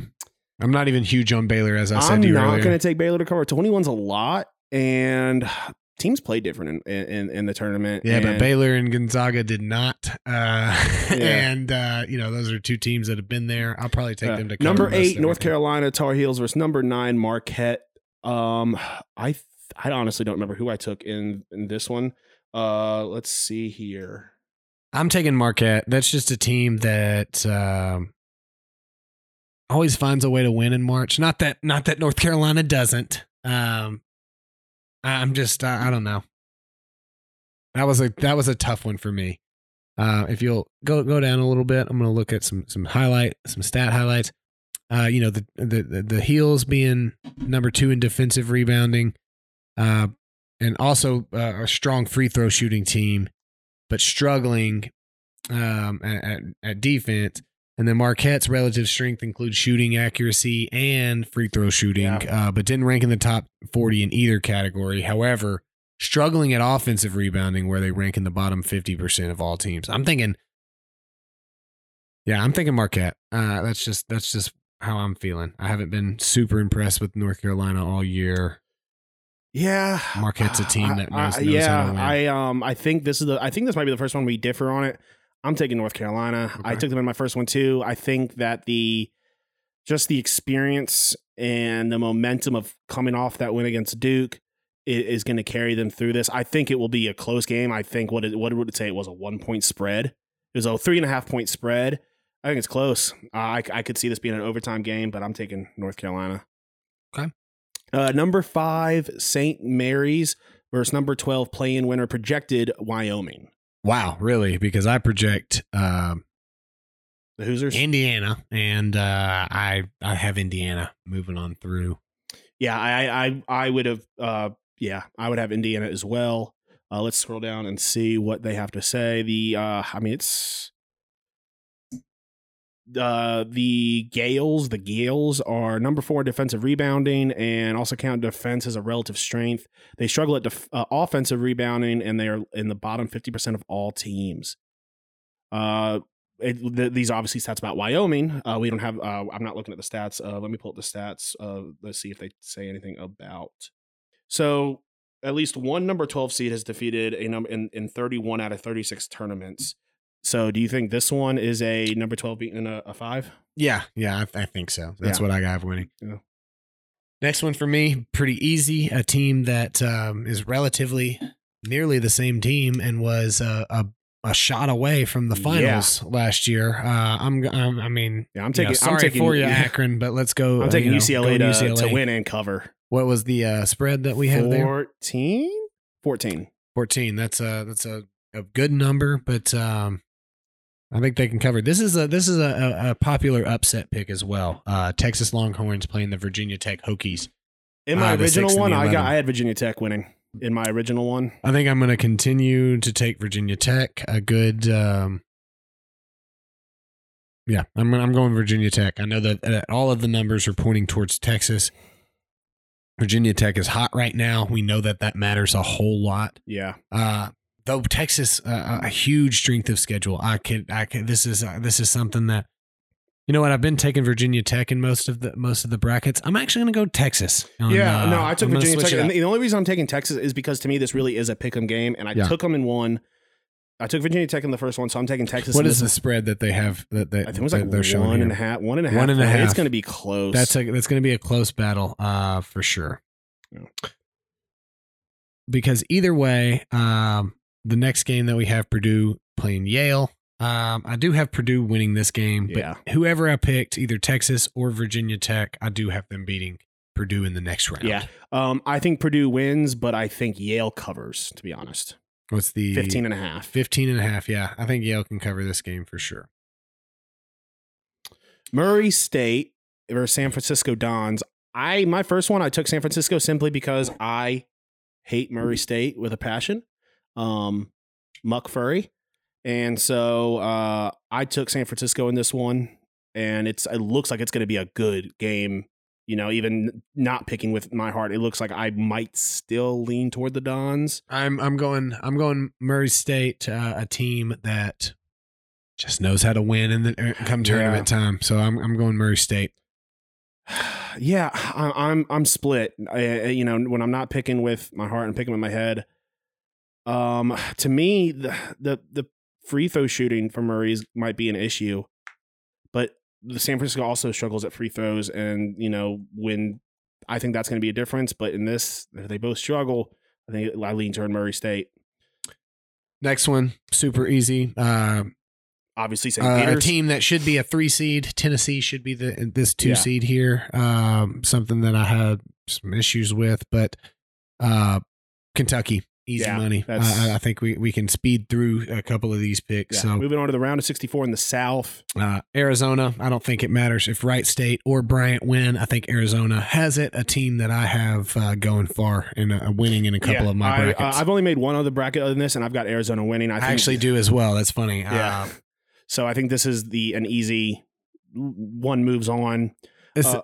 I'm not even huge on Baylor as I said I'm to you not earlier. going to take Baylor to cover. 21's a lot, and [sighs] teams play different in, in, in the tournament. Yeah, but Baylor and Gonzaga did not. Uh, [laughs] Yeah. And, uh, you know, those are two teams that have been there. I'll probably take Uh, them to number eight, North. Carolina Tar Heels versus number nine Marquette. Um, I th- I honestly don't remember who I took in in this one. Uh, let's see here. I'm taking Marquette. That's just a team that um, always finds a way to win in March. Not that not that North Carolina doesn't. Um, I'm just I, I don't know. That was a that was a tough one for me. Uh, if you'll go go down a little bit, I'm going to look at some some highlight some stat highlights. Uh, you know the the the, the heels being number two in defensive rebounding, uh, and also uh, a strong free throw shooting team, but struggling um, at, at, at defense. And then Marquette's relative strength includes shooting accuracy and free throw shooting, Yeah. uh, but didn't rank in the top 40 in either category. However, struggling at offensive rebounding, where they rank in the bottom 50% of all teams. I'm thinking, yeah, I'm thinking Marquette. Uh, that's just that's just how I'm feeling. I haven't been super impressed with North Carolina all year. Yeah, Marquette's a team [sighs] that knows- I- knows yeah, how to win. I um I think this is the I think this might be the first one we differ on it. I'm taking North Carolina. I took them in my first one too. I think that the just the experience and the momentum of coming off that win against Duke is, going to carry them through this. I think it will be a close game. I think what it, what would it say? It was a one point spread. It was a three and a half point spread. I think it's close. Uh, I I could see this being an overtime game, but I'm taking North Carolina. Okay. Uh, number five, St. Mary's versus number 12, play in winner projected Wyoming. Wow, really? Because I project um, The Hoosiers? Indiana, and uh, I I have Indiana moving on through. yeah, I, I, I would have, uh, yeah, I would have Indiana as well. Uh, let's scroll down and see what they have to say. The, uh, I mean, it's uh, the Gaels. The Gaels are number four defensive rebounding and also count defense as a relative strength. They struggle at def- uh, offensive rebounding and they are in the bottom fifty percent of all teams. Uh, it, th- these obviously stats about Wyoming. Uh, we don't have. Uh, I'm not looking at the stats. Uh, let me pull up the stats. Uh, let's see if they say anything about. So at least one number 12 seed has defeated a number in, in 31 out of 36 tournaments. So do you think this one is a number 12 beating a, a five? Yeah, yeah, I, I think so. That's Yeah. what I got winning. Yeah. Next one for me, pretty easy. A team that um, is relatively nearly the same team and was a, a, a shot away from the Yeah. finals last year. Uh, I'm, I'm, I mean, Yeah, I'm you know, taking. sorry I'm taking, for you, [laughs] Akron, but let's go. I'm uh, taking you know, UCLA, to, to win and cover. What was the uh, spread that we have there? 14? 14. 14. That's a that's a, a good number, but um, I think they can cover. This is a this is a, a, popular upset pick as well. Uh, Texas Longhorns playing the Virginia Tech Hokies. In my the original one, I got I had Virginia Tech winning. In my original one, I think I'm going to continue to take Virginia Tech. A good, um, yeah, I'm I'm going Virginia Tech. I know that uh, all of the numbers are pointing towards Texas. Virginia Tech is hot right now. We know that that matters a whole lot. yeah, Uh, though Texas uh, a huge strength of schedule. I could I could this is uh, this is something that you know what I've been taking Virginia Tech in most of the most of the brackets. I'm actually going to go Texas. on, yeah. uh, no, I took I'm Virginia Tech, and the only reason I'm taking Texas is because to me this really is a pick 'em game, and I Yeah. took them in one. I took Virginia Tech in the first one, so I'm taking Texas. What is in is this the spread that they have that they I think it was like they're showing one and a half. One and a half. One and a It's going to be close. That's a that's going to be a close battle, uh, for sure. Yeah. Because either way, um, the next game that we have Purdue playing Yale. Um, I do have Purdue winning this game, but Yeah. whoever I picked, either Texas or Virginia Tech, I do have them beating Purdue in the next round. Yeah. Um, I think Purdue wins, but I think Yale covers. To be honest, What's the 15 and a half. 15 and a half? Yeah, I think Yale can cover this game for sure. Murray State versus San Francisco Dons. I my first one I took San Francisco simply because I hate Murray State with a passion. Um, Muck Furry, and so uh, I took San Francisco in this one, and it's it looks like it's going to be a good game. You know, even not picking with my heart, it looks like I might still lean toward the Dons. I'm I'm going I'm going Murray State, uh, a team that just knows how to win in the er, [sighs] come Yeah. tournament time. So I'm I'm going Murray State. [sighs] yeah, I, I'm I'm split. I- you know, when I'm not picking with my heart and picking with my head. Um, to me, the the, the free throw shooting for Murray's might be an issue, but the San Francisco also struggles at free throws, and you know when I think that's going to be a difference. But in this, they both struggle, I think I lean toward Murray State. Next one, super easy. Uh, Obviously, St. uh, a team that should be a three seed. Tennessee should be the this two Yeah. seed here. Um, something that I had some issues with, but uh, Kentucky easy Yeah, money. I, I think we we can speed through a couple of these picks. Yeah. So Moving on to the round of 64 in the South. Uh, Arizona, I don't think it matters if Wright State or Bryant win. I think Arizona has it. A team that I have uh, going far and uh, winning in a couple Yeah, of my I, brackets. uh, I've only made one other bracket other than this, and I've got Arizona winning. I, I actually do as well. That's funny. Yeah. Uh, So I think this is the an easy one moves on. this,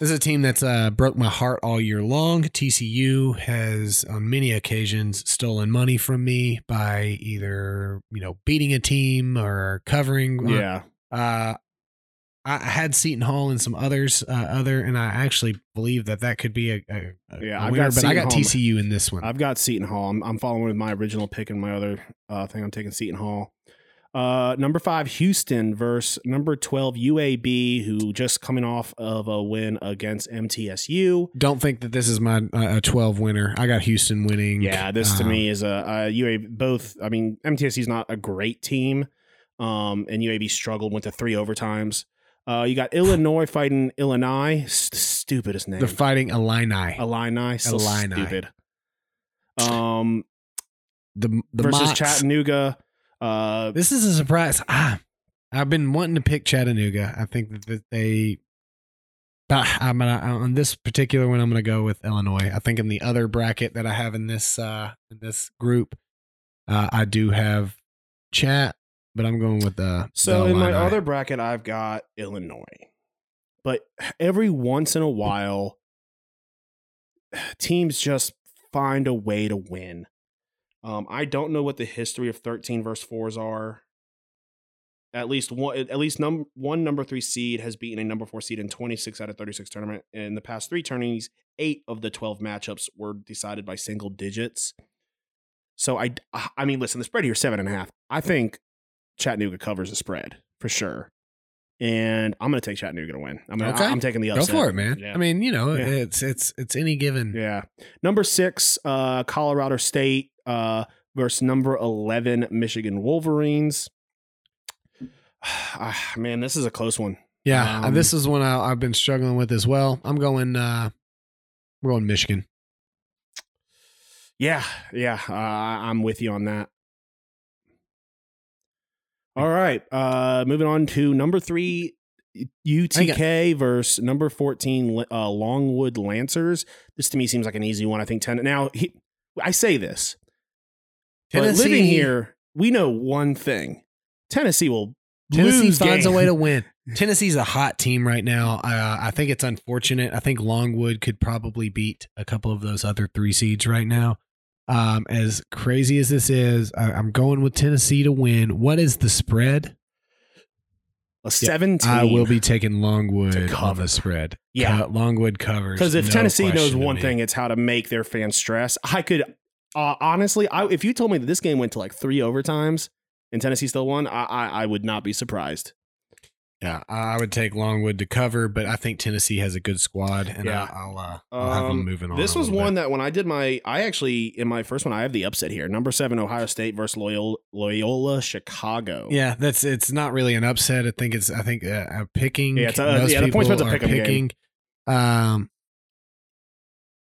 this is a team that's uh, broke my heart all year long. TCU has, on many occasions, stolen money from me by either you know beating a team or covering. Yeah. Uh, I had Seton Hall and some others, uh, other, and I actually believe that that could be a, a, a Yeah, a I've winner. got But I got Hall. TCU in this one. I've got Seton Hall. I'm, I'm following with my original pick and my other uh, thing. I'm taking Seton Hall. Uh, number five, Houston versus number 12, UAB, who just coming off of a win against MTSU. Don't think that this is my uh, a twelve winner. I got Houston winning. Yeah, this to Um, me is a, a UAB. Both, I mean, MTSU is not a great team, um, and UAB struggled, went to three overtimes. Uh, you got Illinois fighting Illinois. St- stupidest name. They're fighting Illini. Illini. So Illini. stupid. Um, the the versus. Chattanooga. Uh, This is a surprise. Ah, I've been wanting to pick Chattanooga. I think that, they. But I'm gonna on this particular one. I'm gonna go with Illinois. I think in the other bracket that I have in this uh in this group, uh, I do have Chat, but I'm going with the. So the in my other bracket, I've got Illinois, but every once in a while, [sighs] teams just find a way to win. Um, I don't know what the history of thirteen verse fours are. At least one, at least num- one number three seed has beaten a number four seed in twenty six out of thirty six tournament. In the past three tourneys, eight of the twelve matchups were decided by single digits. So I, I mean, listen, the spread here is seven and a half. I think Chattanooga covers the spread for sure. And I'm going to take Chattanooga to win. I'm gonna, Okay. I'm taking the Go upset. for it, man. Yeah. I mean, you know, Yeah. it's it's it's any given. yeah. Number six, uh, Colorado State uh, versus number 11, Michigan Wolverines. Ah, [sighs] man, this is a close one. Yeah, Um, this is one I, I've been struggling with as well. I'm going. uh We're going Michigan. Yeah, yeah, uh, I'm with you on that. All right, uh, moving on to number three, UTK versus number fourteen, uh, Longwood Lancers. This to me seems like an easy one. I think ten. Now, he, I say this, but living here, we know one thing: Tennessee will Tennessee lose finds a way to win. [laughs] Tennessee's a hot team right now. Uh, I think it's unfortunate. I think Longwood could probably beat a couple of those other three seeds right now. Um, as crazy as this is, I, I'm going with Tennessee to win. What is the spread? a seventeen. I will be taking Longwood To on cover. the spread. Yeah. Longwood covers. Because if no Tennessee knows one thing, it's how to make their fans stress. I could uh, honestly, I, if you told me that this game went to like three overtimes and Tennessee still won, I, I, I would not be surprised. yeah, I would take Longwood to cover, but I think Tennessee has a good squad, and Yeah. I, I'll uh, I'll have them Um, moving on. This was one bit. that when I did my, I actually in my first one, I have the upset here. Number seven, Ohio State versus Loyola, Loyola Chicago. Yeah, that's it's not really an upset. I think it's I think uh, picking. Yeah, it's a- yeah, the point people spread's a are pick 'em game. picking. Um,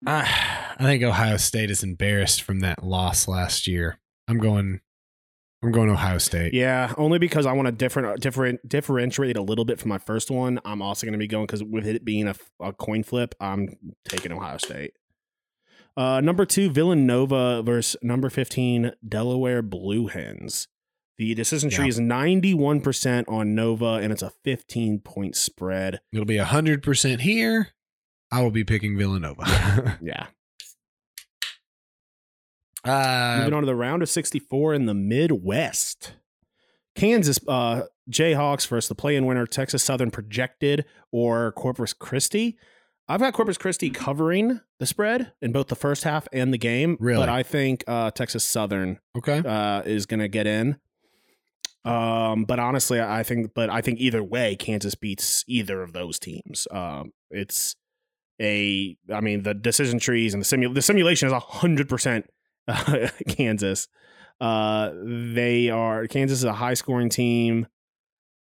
I, I think Ohio State is embarrassed from that loss last year. I'm going. I'm going Ohio State. Yeah, only because I want to different, different, differentiate a little bit from my first one. I'm also going to be going because with it being a, a coin flip, I'm taking Ohio State. Uh, number two, Villanova versus number 15, Delaware Blue Hens. The decision tree Yeah. is 91% on Nova, and it's a 15 point spread. It'll be hundred percent here. I will be picking Villanova. [laughs] Yeah. uh, Moving on to the round of 64 in the Midwest. Kansas uh, Jayhawks versus the play-in winner Texas Southern projected or Corpus Christi. I've got Corpus Christi covering the spread in both the first half and the game. Really? But I think uh, Texas Southern okay. uh, is going to get in. Um, but honestly, I think, but I think either way, Kansas beats either of those teams. Um, it's a, I mean, the decision trees and the simu- the simulation is hundred percent [laughs] Kansas. Uh, they are Kansas is a high scoring team.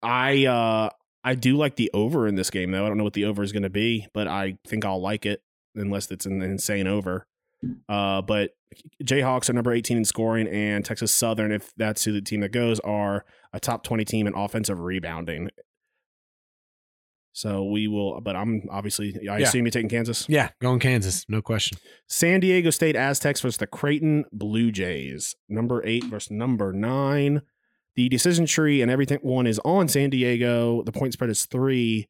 I uh I do like the over in this game though. I don't know what the over is going to be, but I think I'll like it unless it's an insane over. Uh, but Jayhawks are number 18 in scoring, and Texas Southern, if that's who the team that goes, are a top 20 team in offensive rebounding. So we will, but I'm obviously, I Yeah. assume you're taking Kansas. Yeah, going Kansas, no question. San Diego State Aztecs versus the Creighton Blue Jays. Number eight versus number nine. The decision tree and everything one is on San Diego. The point spread is three.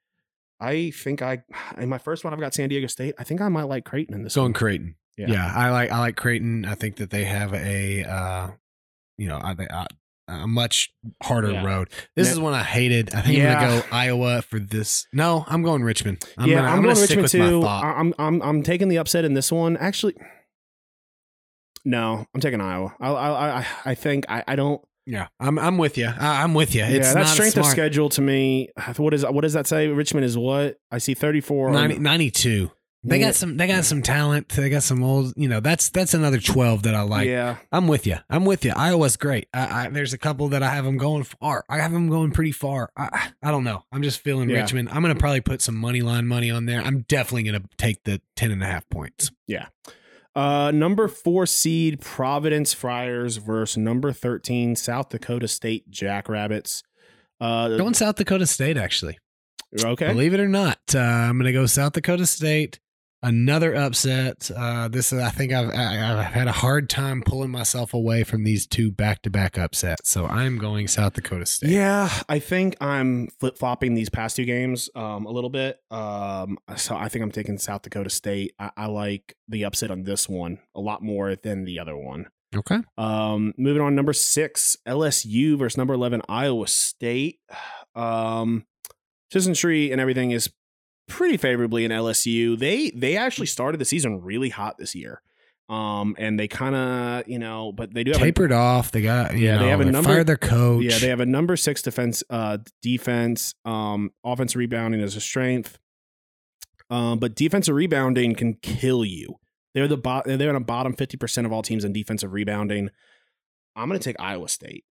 I think I [sighs] in my first one I've got San Diego State. I think I might like Creighton in this Going one. Creighton. Yeah. Yeah. I like I like Creighton. I think that they have a uh, you know, I, I, a much harder Yeah. road. This Ne- is one I hated. I think I'm gonna go Iowa for this. No, I'm going Richmond. I'm yeah, gonna, I'm, gonna going stick Richmond too. I- I'm I'm I'm taking the upset in this one. Actually, no, I'm taking Iowa. I I I, I think I, I don't. yeah, I'm I'm with you. I, I'm with you. It's yeah, that not strength smart. of schedule to me. What is what does that say? Richmond is what I see 34. 90, 92. They got some. They got some talent. They got some old. You know, that's that's another twelve that I like. yeah, I'm with you. I'm with you. Iowa's great. I, I, there's a couple that I have them going far. I have them going pretty far. I, I don't know. I'm just feeling Yeah. Richmond. I'm gonna probably put some money line money on there. I'm definitely gonna take the ten and a half points. Yeah. Uh, number four seed Providence Friars versus number thirteen South Dakota State Jackrabbits. Uh, Going South Dakota State actually. okay. Believe it or not, uh, I'm gonna go South Dakota State. Another upset. Uh, this is. I think I've I, I've had a hard time pulling myself away from these two back to back upsets. So I'm going South Dakota State. Yeah, I think I'm flip flopping these past two games um, a little bit. Um, so I think I'm taking South Dakota State. I, I like the upset on this one a lot more than the other one. Okay. Um, moving on, number six, LSU versus number 11, Iowa State. [sighs] Um, Tree and everything is pretty favorably in LSU. They they actually started the season really hot this year. Um, and they kind of, you know, but they do have a, Tapered off. They got. Yeah, know, they have a they number- Fired their coach. yeah, they have a number six defense, uh, defense, um, offensive rebounding is a strength. Um, but defensive rebounding can kill you. They're the bot. They're in the bottom fifty percent of all teams in defensive rebounding. I'm going to take Iowa State.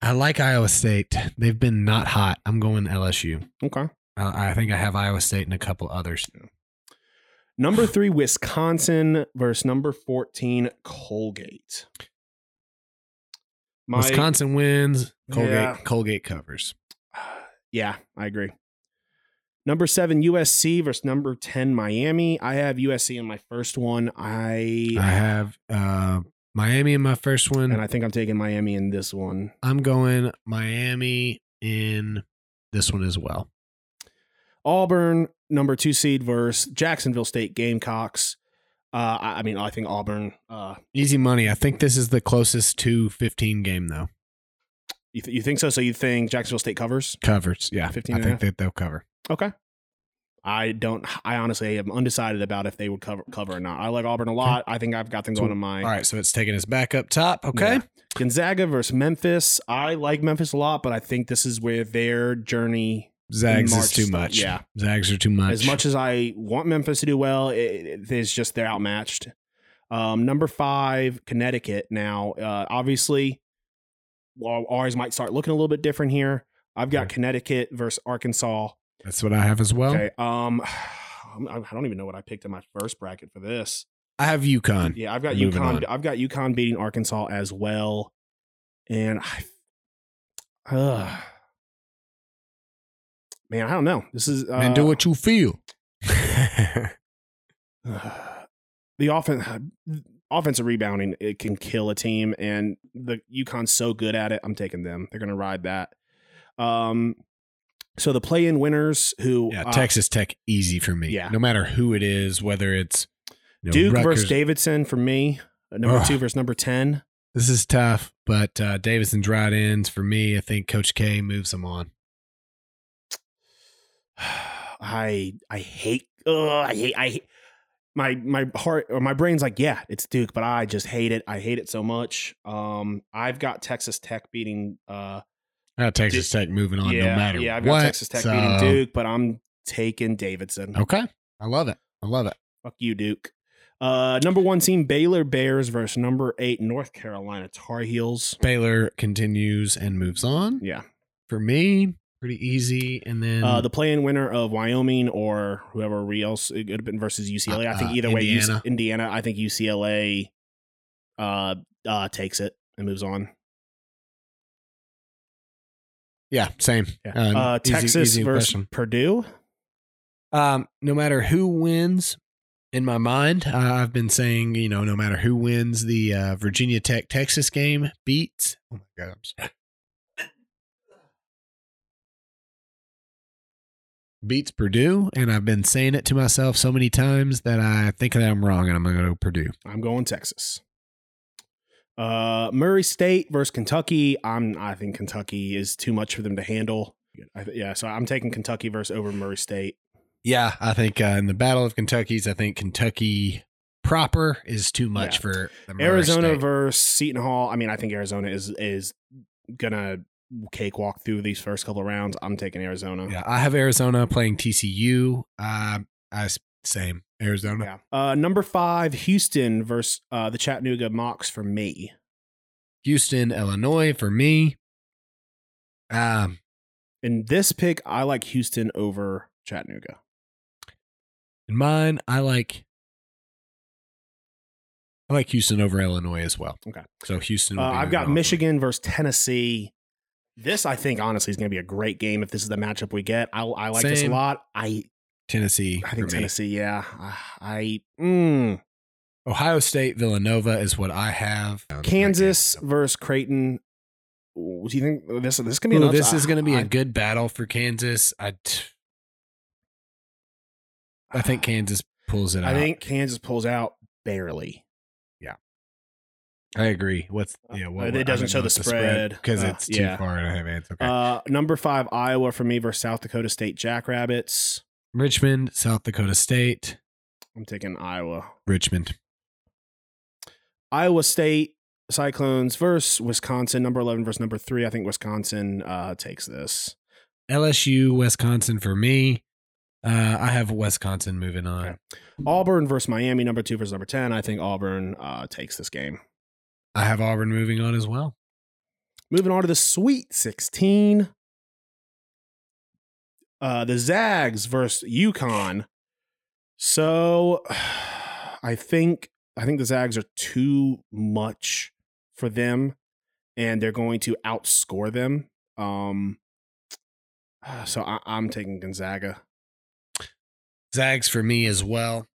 I like Iowa State. They've been not hot. I'm going LSU. Okay. Uh, I think I have Iowa State and a couple others. Number three, Wisconsin versus number 14, Colgate. My- Wisconsin wins. Colgate. Yeah. Colgate covers. [sighs] Yeah, I agree. Number seven, USC versus number 10, Miami. I have USC in my first one. I, I have uh, Miami in my first one. and I think I'm taking Miami in this one. I'm going Miami in this one as well. Auburn, number two seed versus Jacksonville State Gamecocks. Uh, I, I mean, I think Auburn. Uh, Easy money. I think this is the closest to 15 game though. you, th- you think so? So you think Jacksonville State covers? Covers. Yeah. 15 I think that they'll cover. Okay. I don't. I honestly am undecided about if they would cover cover or not. I like Auburn a lot. I think I've got them So- going to my All right. So it's taking us back up top. Okay. Yeah. Gonzaga versus Memphis. I like Memphis a lot, but I think this is where their journey. Zags March is too much. yeah. Zags are too much. As much as I want Memphis to do well, it, it, it's just they're outmatched. Um, number five, Connecticut. Now, uh, obviously, well, ours might start looking a little bit different here. I've got Okay. Connecticut versus Arkansas. That's what I have as well. Okay. Um, [sighs] I don't even know what I picked in my first bracket for this. I have UConn. Yeah, I've got Moving UConn. on. I've got UConn beating Arkansas as well, and I, [sighs] uh, man, I don't know. This is uh, and do what you feel. [sighs] [sighs] the offense, [sighs] offensive rebounding. It can kill a team, and the UConn's so good at it. I'm taking them. They're going to ride that. Um, so the play-in winners who yeah, uh, Texas Tech easy for me. yeah. No matter who it is, whether it's you know, Duke versus Davidson for me. uh, Number two versus number ten. This is tough, but uh, Davidson's right ends for me. I think Coach K moves them on. [sighs] I I hate I hate I hate my my heart or my brain's like yeah it's Duke but I just hate it I hate it so much um I've got Texas Tech beating uh I got Texas Tech moving on yeah no matter yeah I've got what. Texas Tech So- beating Duke but I'm taking Davidson Okay, I love it. I love it. fuck you Duke uh number one team Baylor Bears versus number eight North Carolina Tar Heels Baylor continues and moves on. yeah For me, pretty easy. And then uh the play-in winner of Wyoming or whoever we else it could have been versus UCLA I think Uh, either way UC Indiana. Indiana I think UCLA uh uh takes it and moves on yeah, same. Yeah. Um, uh, easy- Texas easy versus question. Purdue. Um, no matter who wins, in my mind, uh, I've been saying, you know, no matter who wins the uh, Virginia Tech Texas game, beats. Oh my god, I'm sorry. Beats Purdue, and I've been saying it to myself so many times that I think that I'm wrong, and I'm gonna go Purdue. I'm going Texas. Uh, Murray State versus Kentucky. I'm. I think Kentucky is too much for them to handle. I, yeah, so I'm taking Kentucky versus over Murray State. Yeah, I think uh, in the Battle of Kentucky's, I think Kentucky proper is too much Yeah. for Arizona State. versus Seton Hall. I mean, I think Arizona is is gonna cakewalk through these first couple of rounds. I'm taking Arizona. Yeah, I have Arizona playing TCU. Uh, I same Arizona. Yeah. Uh, number five, Houston versus uh, the Chattanooga Mocs for me. Houston, Illinois for me. Um, In this pick, I like Houston over Chattanooga. in mine, I like I like Houston over Illinois as well. Okay. So Houston. Uh, I've got. Michigan versus Tennessee. This, I think, honestly, is going to be a great game if this is the matchup we get. I, I like this a lot. I Tennessee. I think for me. Tennessee. Yeah, I mm, Ohio State, Villanova is what I have. Kansas versus Creighton. Do you think this this can be? Ooh, this is going to be a I- good battle for Kansas. I, I think [sighs] Kansas pulls it out. I think Kansas pulls out barely. I agree. What's yeah? What, Uh, it doesn't show the spread. because Uh, it's too yeah. far in advance. Okay. Uh, number five, Iowa for me versus South Dakota State Jackrabbits. Richmond, South Dakota State, I'm taking Iowa. Richmond. Iowa State Cyclones versus Wisconsin. Number eleven versus number three. I think Wisconsin uh, takes this. LSU, Wisconsin for me. Uh, I have Wisconsin moving on. Okay. Auburn versus Miami. Number two versus number ten. I think Auburn uh, takes this game. I have Auburn moving on as well. Moving on to the Sweet 16. Uh, the Zags versus UConn. So [sighs] I think I think the Zags are too much for them, and they're going to outscore them. Um, [sighs] so I, I'm taking Gonzaga. Zags for me as well.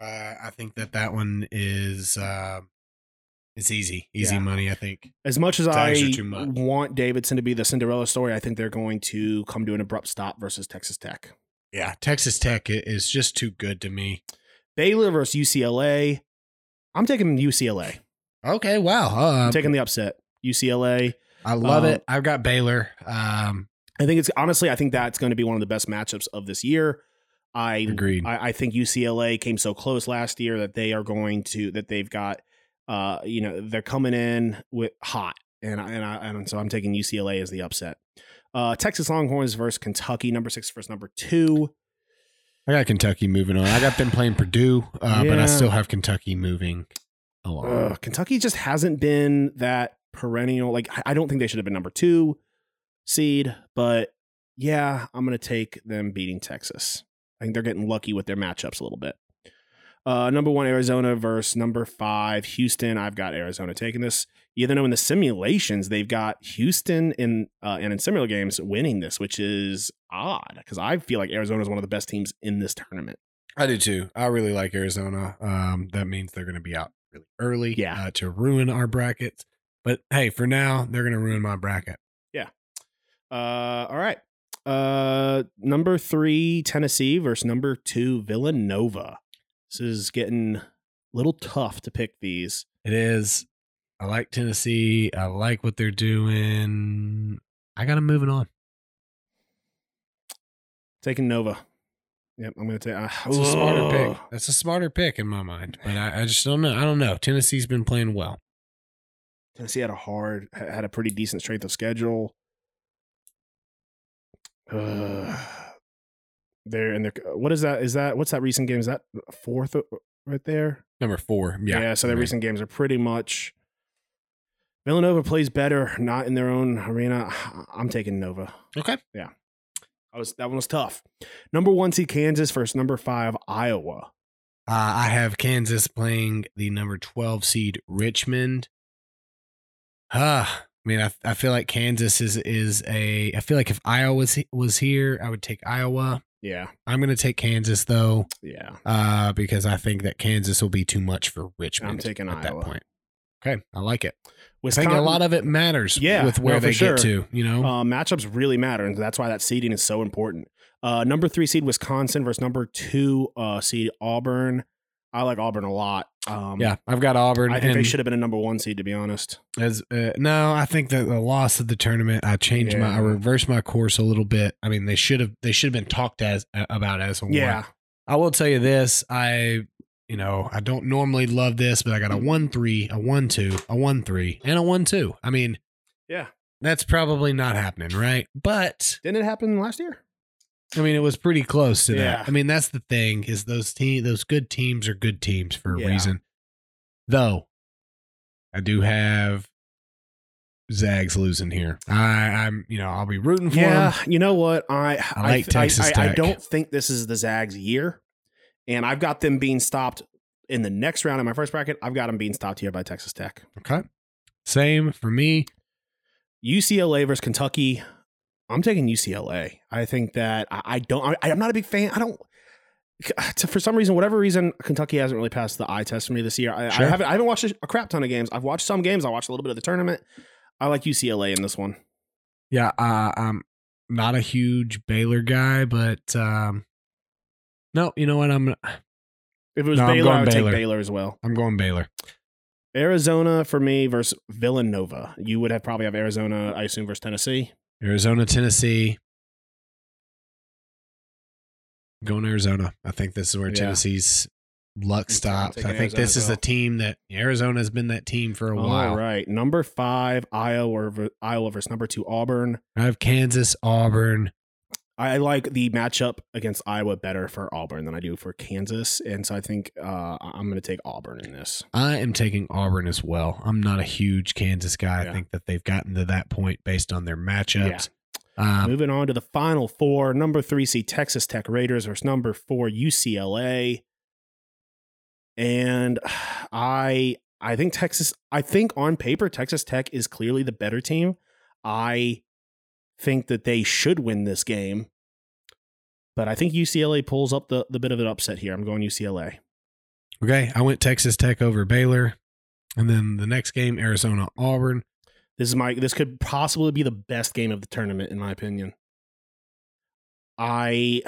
Uh, I think that that one is uh, it's easy, easy Yeah. money. I think. As much as I much. want Davidson to be the Cinderella story, I think they're going to come to an abrupt stop versus Texas Tech. Yeah, Texas Tech is just too good to me. Baylor versus UCLA. I'm taking UCLA. Okay, wow. I'm Um, taking the upset. UCLA. I love um, it. I've got Baylor. Um, I think it's honestly, I think that's going to be one of the best matchups of this year. I Agreed. I, I think UCLA came so close last year that they are going to that they've got uh you know they're coming in with hot and I, and I, and so I'm taking UCLA as the upset. Uh, Texas Longhorns versus Kentucky, number six versus number two. I got Kentucky moving on. I got them playing Purdue, uh, but I still have Kentucky moving along. Ugh, Kentucky just hasn't been that perennial. Like I- I don't think they should have been number two seed, but yeah, I'm gonna take them beating Texas. I think they're getting lucky with their matchups a little bit. Uh, number one Arizona versus number five Houston. I've got Arizona taking this. You even though in the simulations they've got Houston in uh, and in similar games winning this, which is odd because I feel like Arizona is one of the best teams in this tournament. I do too. I really like Arizona. Um, that means they're going to be out really early Yeah. uh, to ruin our brackets. But hey, for now, they're going to ruin my bracket. Yeah. Uh, all right. Uh, number three Tennessee versus number two Villanova. This is getting a little tough to pick these. It is. I like Tennessee. I like what they're doing. I got them moving on. Taking Nova. Yep, I'm gonna take. Uh, It's a smarter pick. That's a smarter pick in my mind. But I, I just don't know. I don't know. Tennessee's been playing well. Tennessee had a hard, had a pretty decent strength of schedule. Uh, they're in their. What is that? Is that what's that recent game? Is that fourth right there? Number four. Yeah. so their Right. recent games are pretty much. Villanova plays better, not in their own arena. [sighs] I'm taking Nova. Okay. Yeah. I was that one was tough. Number one seed Kansas versus number five Iowa. Uh, I have Kansas playing the number 12 seed Richmond. Ah, I mean, I, I feel like Kansas is is a. I feel like if Iowa was, was here, I would take Iowa. Yeah, I'm going to take Kansas though, yeah. uh, because I think that Kansas will be too much for Richmond. I'm taking at Iowa. that point. Okay, I like it. I think a lot of it matters. Yeah, with where no, they sure. get to. You know, uh, matchups really matter, and that's why that seeding is so important. Uh, number three seed Wisconsin versus number two uh, seed Auburn. I like Auburn a lot. Um, yeah, I've got Auburn. I think they should have been a number one seed to be honest. As uh, no, I think that the loss of the tournament, I changed my, I reversed my course a little bit. I mean, they should have, they should have been talked as about as a one. Yeah, I will tell you this. I, you know, I don't normally love this, but I got a one three, a one two, a one three, and a one two. I mean, yeah. that's probably not happening, right? But Didn't it happen last year? I mean, it was pretty close to Yeah. that. I mean, that's the thing is those team, those good teams are good teams for a Yeah. reason. Though, I do have Zags losing here. I, I'm, you know, I'll be rooting for Yeah, them. you know what? I I like th- Texas I, I, Tech. don't think this is the Zags year, and I've got them being stopped in the next round in my first bracket. I've got them being stopped here by Texas Tech. Okay, same for me. UCLA versus Kentucky. I'm taking UCLA. I think that I, I don't. I, I'm not a big fan. I don't. [sighs] For some reason, whatever reason, Kentucky hasn't really passed the eye test for me this year. I, Sure. I haven't. I haven't watched a, a crap ton of games. I've watched some games. I watched a little bit of the tournament. I like UCLA in this one. Yeah, uh, I'm not a huge Baylor guy, but um, no, you know what? I'm If it was No, Baylor, I would Baylor. take Baylor as well. I'm going Baylor. Arizona for me versus Villanova. You would have probably have Arizona, I assume, versus Tennessee. Arizona, Tennessee. Going Arizona. I think this is where Yeah. Tennessee's luck stops. I think Arizona this is the team that Arizona has been that team for a while. All right, number five, Iowa, Iowa versus number two, Auburn. I have Kansas, Auburn. I like the matchup against Iowa better for Auburn than I do for Kansas, and so I think uh, I'm going to take Auburn in this. I am taking Auburn as well. I'm not a huge Kansas guy. Yeah. I think that they've gotten to that point based on their matchups. Um, Moving on to the final four, number three seed Texas Tech Raiders versus number four UCLA, and I I think Texas. I think on paper Texas Tech is clearly the better team. I think that they should win this game, but I think UCLA pulls up the the bit of an upset here. I'm going UCLA. okay, I went Texas Tech over Baylor. And then the next game, Arizona, Auburn. This is my this could possibly be the best game of the tournament in my opinion. I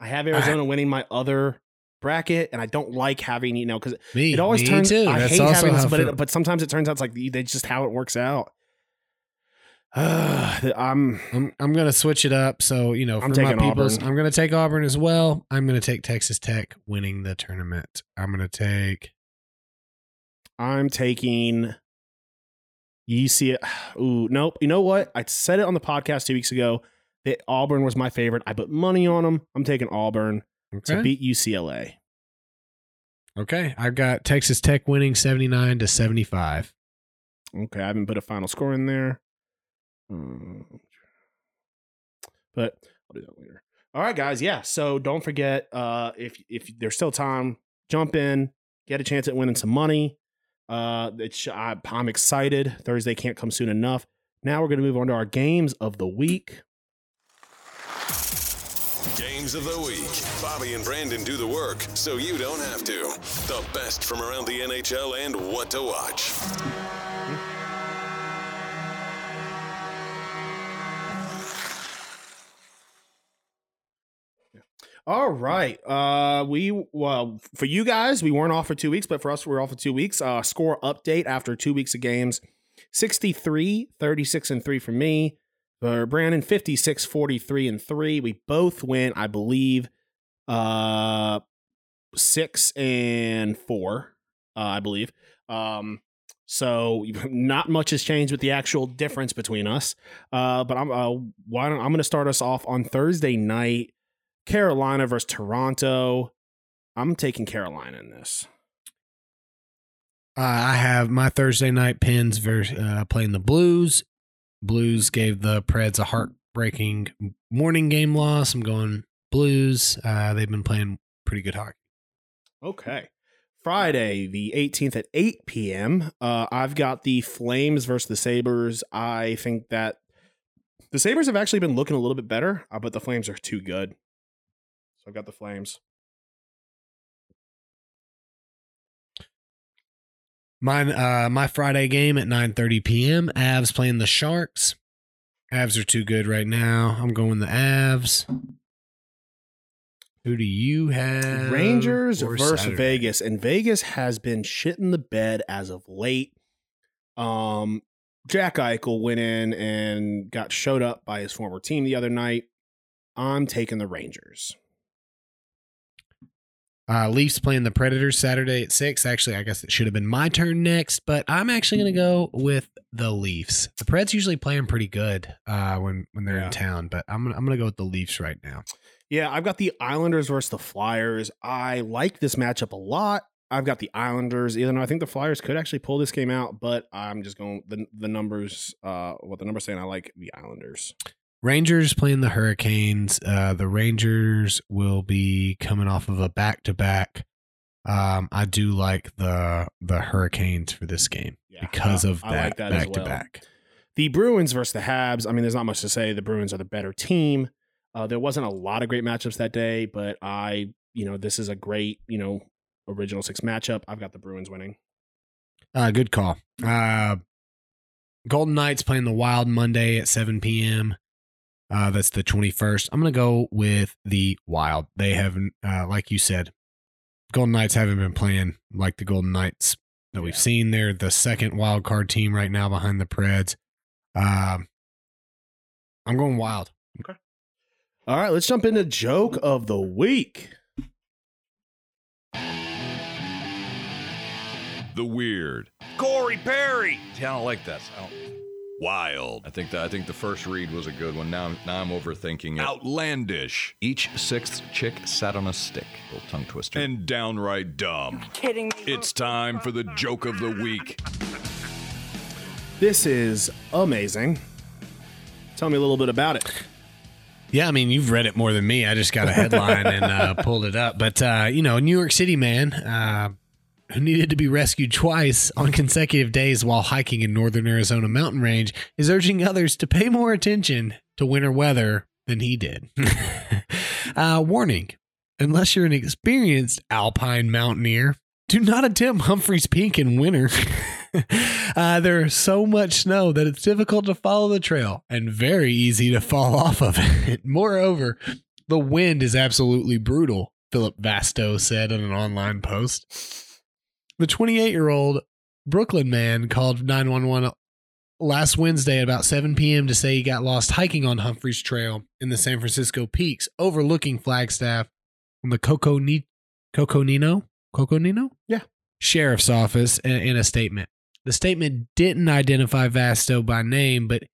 I have Arizona winning my other bracket and I don't like having you know cuz it always turns too. I That's hate having this but it, but sometimes it turns out it's like they just how it works out. [sighs] I'm I'm I'm gonna switch it up. So you know, for I'm my peoples, Auburn. I'm gonna take Auburn as well. I'm gonna take Texas Tech winning the tournament. I'm gonna take. I'm taking UC [sighs] Ooh, nope. You know what? I said it on the podcast 2 weeks ago that Auburn was my favorite. I put money on them. I'm taking Auburn to beat UCLA. okay, I've got Texas Tech winning 79 to 75. Okay, I haven't put a final score in there. Um, But I'll do that later. All right, guys. Yeah. So don't forget, uh, if if there's still time, jump in, get a chance at winning some money. Uh, it's I, I'm excited. Thursday can't come soon enough. Now we're gonna move on to our games of the week. Games of the week. Bobby and Brandon do the work so you don't have to. The best from around the NHL and what to watch. All right. Uh we well for you guys, we weren't off for two weeks, but for us, we we're off for two weeks. Uh score update after two weeks of games. 63, 36, and 3 for me. For Brandon, 56, 43, and 3. We both went, I believe, uh six and four, uh, I believe. Um so [laughs] not much has changed with the actual difference between us. Uh, but I'm uh, why don't I'm going to start us off on Thursday night. Carolina versus Toronto. I'm taking Carolina in this. Uh, I have my Thursday night pins versus uh, playing the Blues. Blues gave the Preds a heartbreaking morning game loss. I'm going Blues. Uh, they've been playing pretty good hockey. Okay. Friday, the 18th at 8 p.m. Uh, I've got the Flames versus the Sabres. I think that the Sabres have actually been looking a little bit better, uh, but the Flames are too good. So I've got the Flames. Mine, uh, my Friday game at 9:30 p.m. Avs playing the Sharks. Avs are too good right now. I'm going the Avs. Who do you have? Rangers versus Saturday? Vegas, and Vegas has been shitting the bed as of late. Um, Jack Eichel went in and got showed up by his former team the other night. I'm taking the Rangers. Uh, Leafs playing the Predators Saturday at six. Actually, I guess it should have been my turn next, but I'm actually going to go with the Leafs. The Preds usually play them pretty good uh, when when they're Yeah. in town, but I'm gonna, I'm going to go with the Leafs right now. Yeah, I've got the Islanders versus the Flyers. I like this matchup a lot. I've got the Islanders, even though I think the Flyers could actually pull this game out, but I'm just going the the numbers. Uh, what the numbers saying? I like the Islanders. Rangers playing the Hurricanes. Uh, the Rangers will be coming off of a back to back. Um, I do like the the Hurricanes for this game Yeah, because of I that like that as back to back. The Bruins versus the Habs. I mean, there's not much to say. The Bruins are the better team. Uh, there wasn't a lot of great matchups that day, but I, you know, this is a great, you know, original six matchup. I've got the Bruins winning. Uh, good call. Uh, Golden Knights playing the Wild Monday at 7 p.m. Uh, that's the 21st. I'm going to go with the Wild. They haven't, uh, like you said, Golden Knights haven't been playing like the Golden Knights that we've Yeah. seen. They're the second wild card team right now behind the Preds. Um, I'm going Wild. Okay. All right, let's jump into joke of the week. The weird. Corey Perry. Yeah, I don't like that. I don't. Wild. I think that I think the first read was a good one. Now, now I'm overthinking it. Outlandish. Each sixth chick sat on a stick. Little tongue twister. And downright dumb. kidding me. It's time for the joke of the week. This is amazing. Tell me a little bit about it. Yeah, I mean, you've read it more than me. I just got a headline and uh, [laughs] pulled it up. But, uh, you know, New York City man uh, who needed to be rescued twice on consecutive days while hiking in northern Arizona mountain range is urging others to pay more attention to winter weather than he did. [laughs] uh, warning unless you're an experienced alpine mountaineer, do not attempt Humphrey's Peak in winter. [laughs] uh, there's so much snow that it's difficult to follow the trail and very easy to fall [laughs] off of it. Moreover, the wind is absolutely brutal, Philip Vasto said in an online post. The 28 year old Brooklyn man called 911 last Wednesday at about 7 p.m. to say he got lost hiking on Humphreys Trail in the San Francisco Peaks, overlooking Flagstaff from the Coconino, Coconino, Coconino, Yeah. sheriff's office in, in a statement. The statement didn't identify Vasto by name, but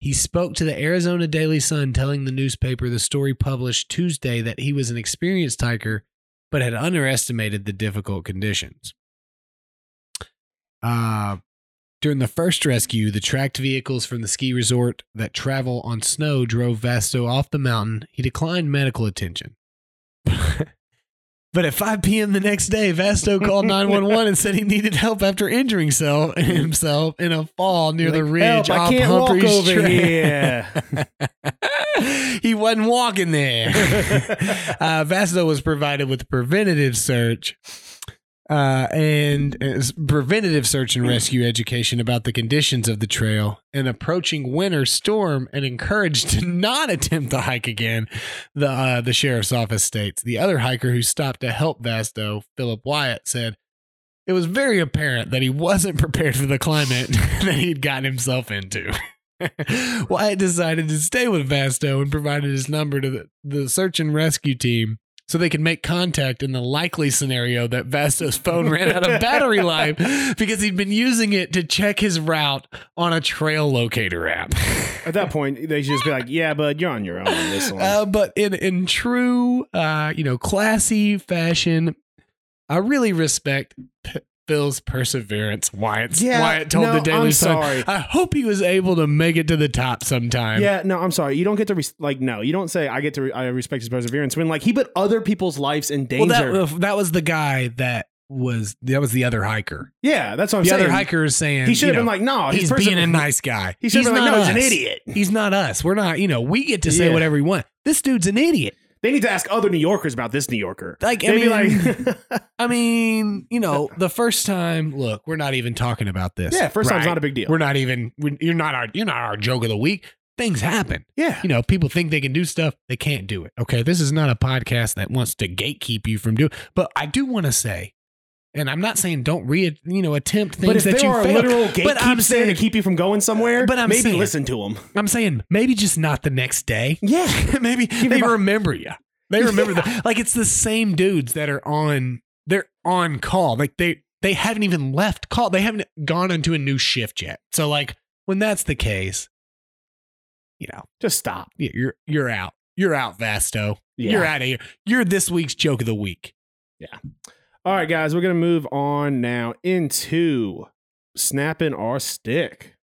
he spoke to the Arizona Daily Sun, telling the newspaper the story published Tuesday that he was an experienced hiker, but had underestimated the difficult conditions. Uh, during the first rescue, the tracked vehicles from the ski resort that travel on snow drove Vasto off the mountain. He declined medical attention. but at 5 p.m. the next day, Vasto called 911 and said he needed help after injuring himself in a fall near the Like, ridge "Help, I off can't walk Humphreys over Trail." here. [laughs] he wasn't walking there. [laughs] uh, Vasto was provided with preventative search uh, and preventative search and rescue education about the conditions of the trail, an approaching winter storm, and encouraged to [laughs] not attempt the hike again. The uh, the sheriff's office states the other hiker who stopped to help Vasto, Philip Wyatt, said. It was very apparent that he wasn't [laughs] prepared for the climate [laughs] that he'd gotten himself into. Wyatt decided to stay with Vasto and provided his number to the, the search and rescue team so they could make contact in the likely scenario that Vasto's phone ran out of [laughs] battery life because he'd been using it to check his route on a trail locator app. At that point, they should just be like, "Yeah, bud, you're on your own on this one." Uh, but in in true, uh, you know, classy fashion, I really respect P- Phil's perseverance. Wyatt, Yeah, Wyatt told no, the Daily I'm Sun, sorry. "I hope he was able to make it to the top sometime." yeah, no, I'm sorry. You don't get to res- like, no, you don't say I get to. Re- I respect his perseverance when like he put other people's lives in Well, danger. that that was the guy that was that was the other hiker. yeah, that's what I'm the saying. The other hiker is saying he should have you been like, no, he's perse- being a nice guy. He should he's have been like, not no, he's an idiot. He's not us. We're not. You know, we get to say Yeah. whatever we want. This dude's an idiot. They need to ask other New Yorkers about this New Yorker. Like, I They'd be mean- like, [laughs] I mean, you know, the first time. Look, we're not even talking about this. yeah, first time's not a big deal. We're not even. we you're not our. You're not our joke of the week. Things happen. yeah, You know, people think they can do stuff. They can't do it. Okay, this is not a podcast that wants to gatekeep you from doing. But I do want to say, and I'm not saying don't re you know attempt things but if that there you are failed. literal But I'm there to keep you from going somewhere, But I'm maybe saying- listen to them. I'm saying maybe just not the next day. [laughs] Yeah, [laughs] maybe they remember you. They remember the like it's the same dudes that are on they're on call. Like they they haven't even left call. They haven't gone into a new shift yet. So like when that's the case, you know, Just stop. you're you're out. You're out, Vasto. Yeah. You're out of here. You're this week's joke of the week. All right, guys, we're gonna move on now into snapping our stick.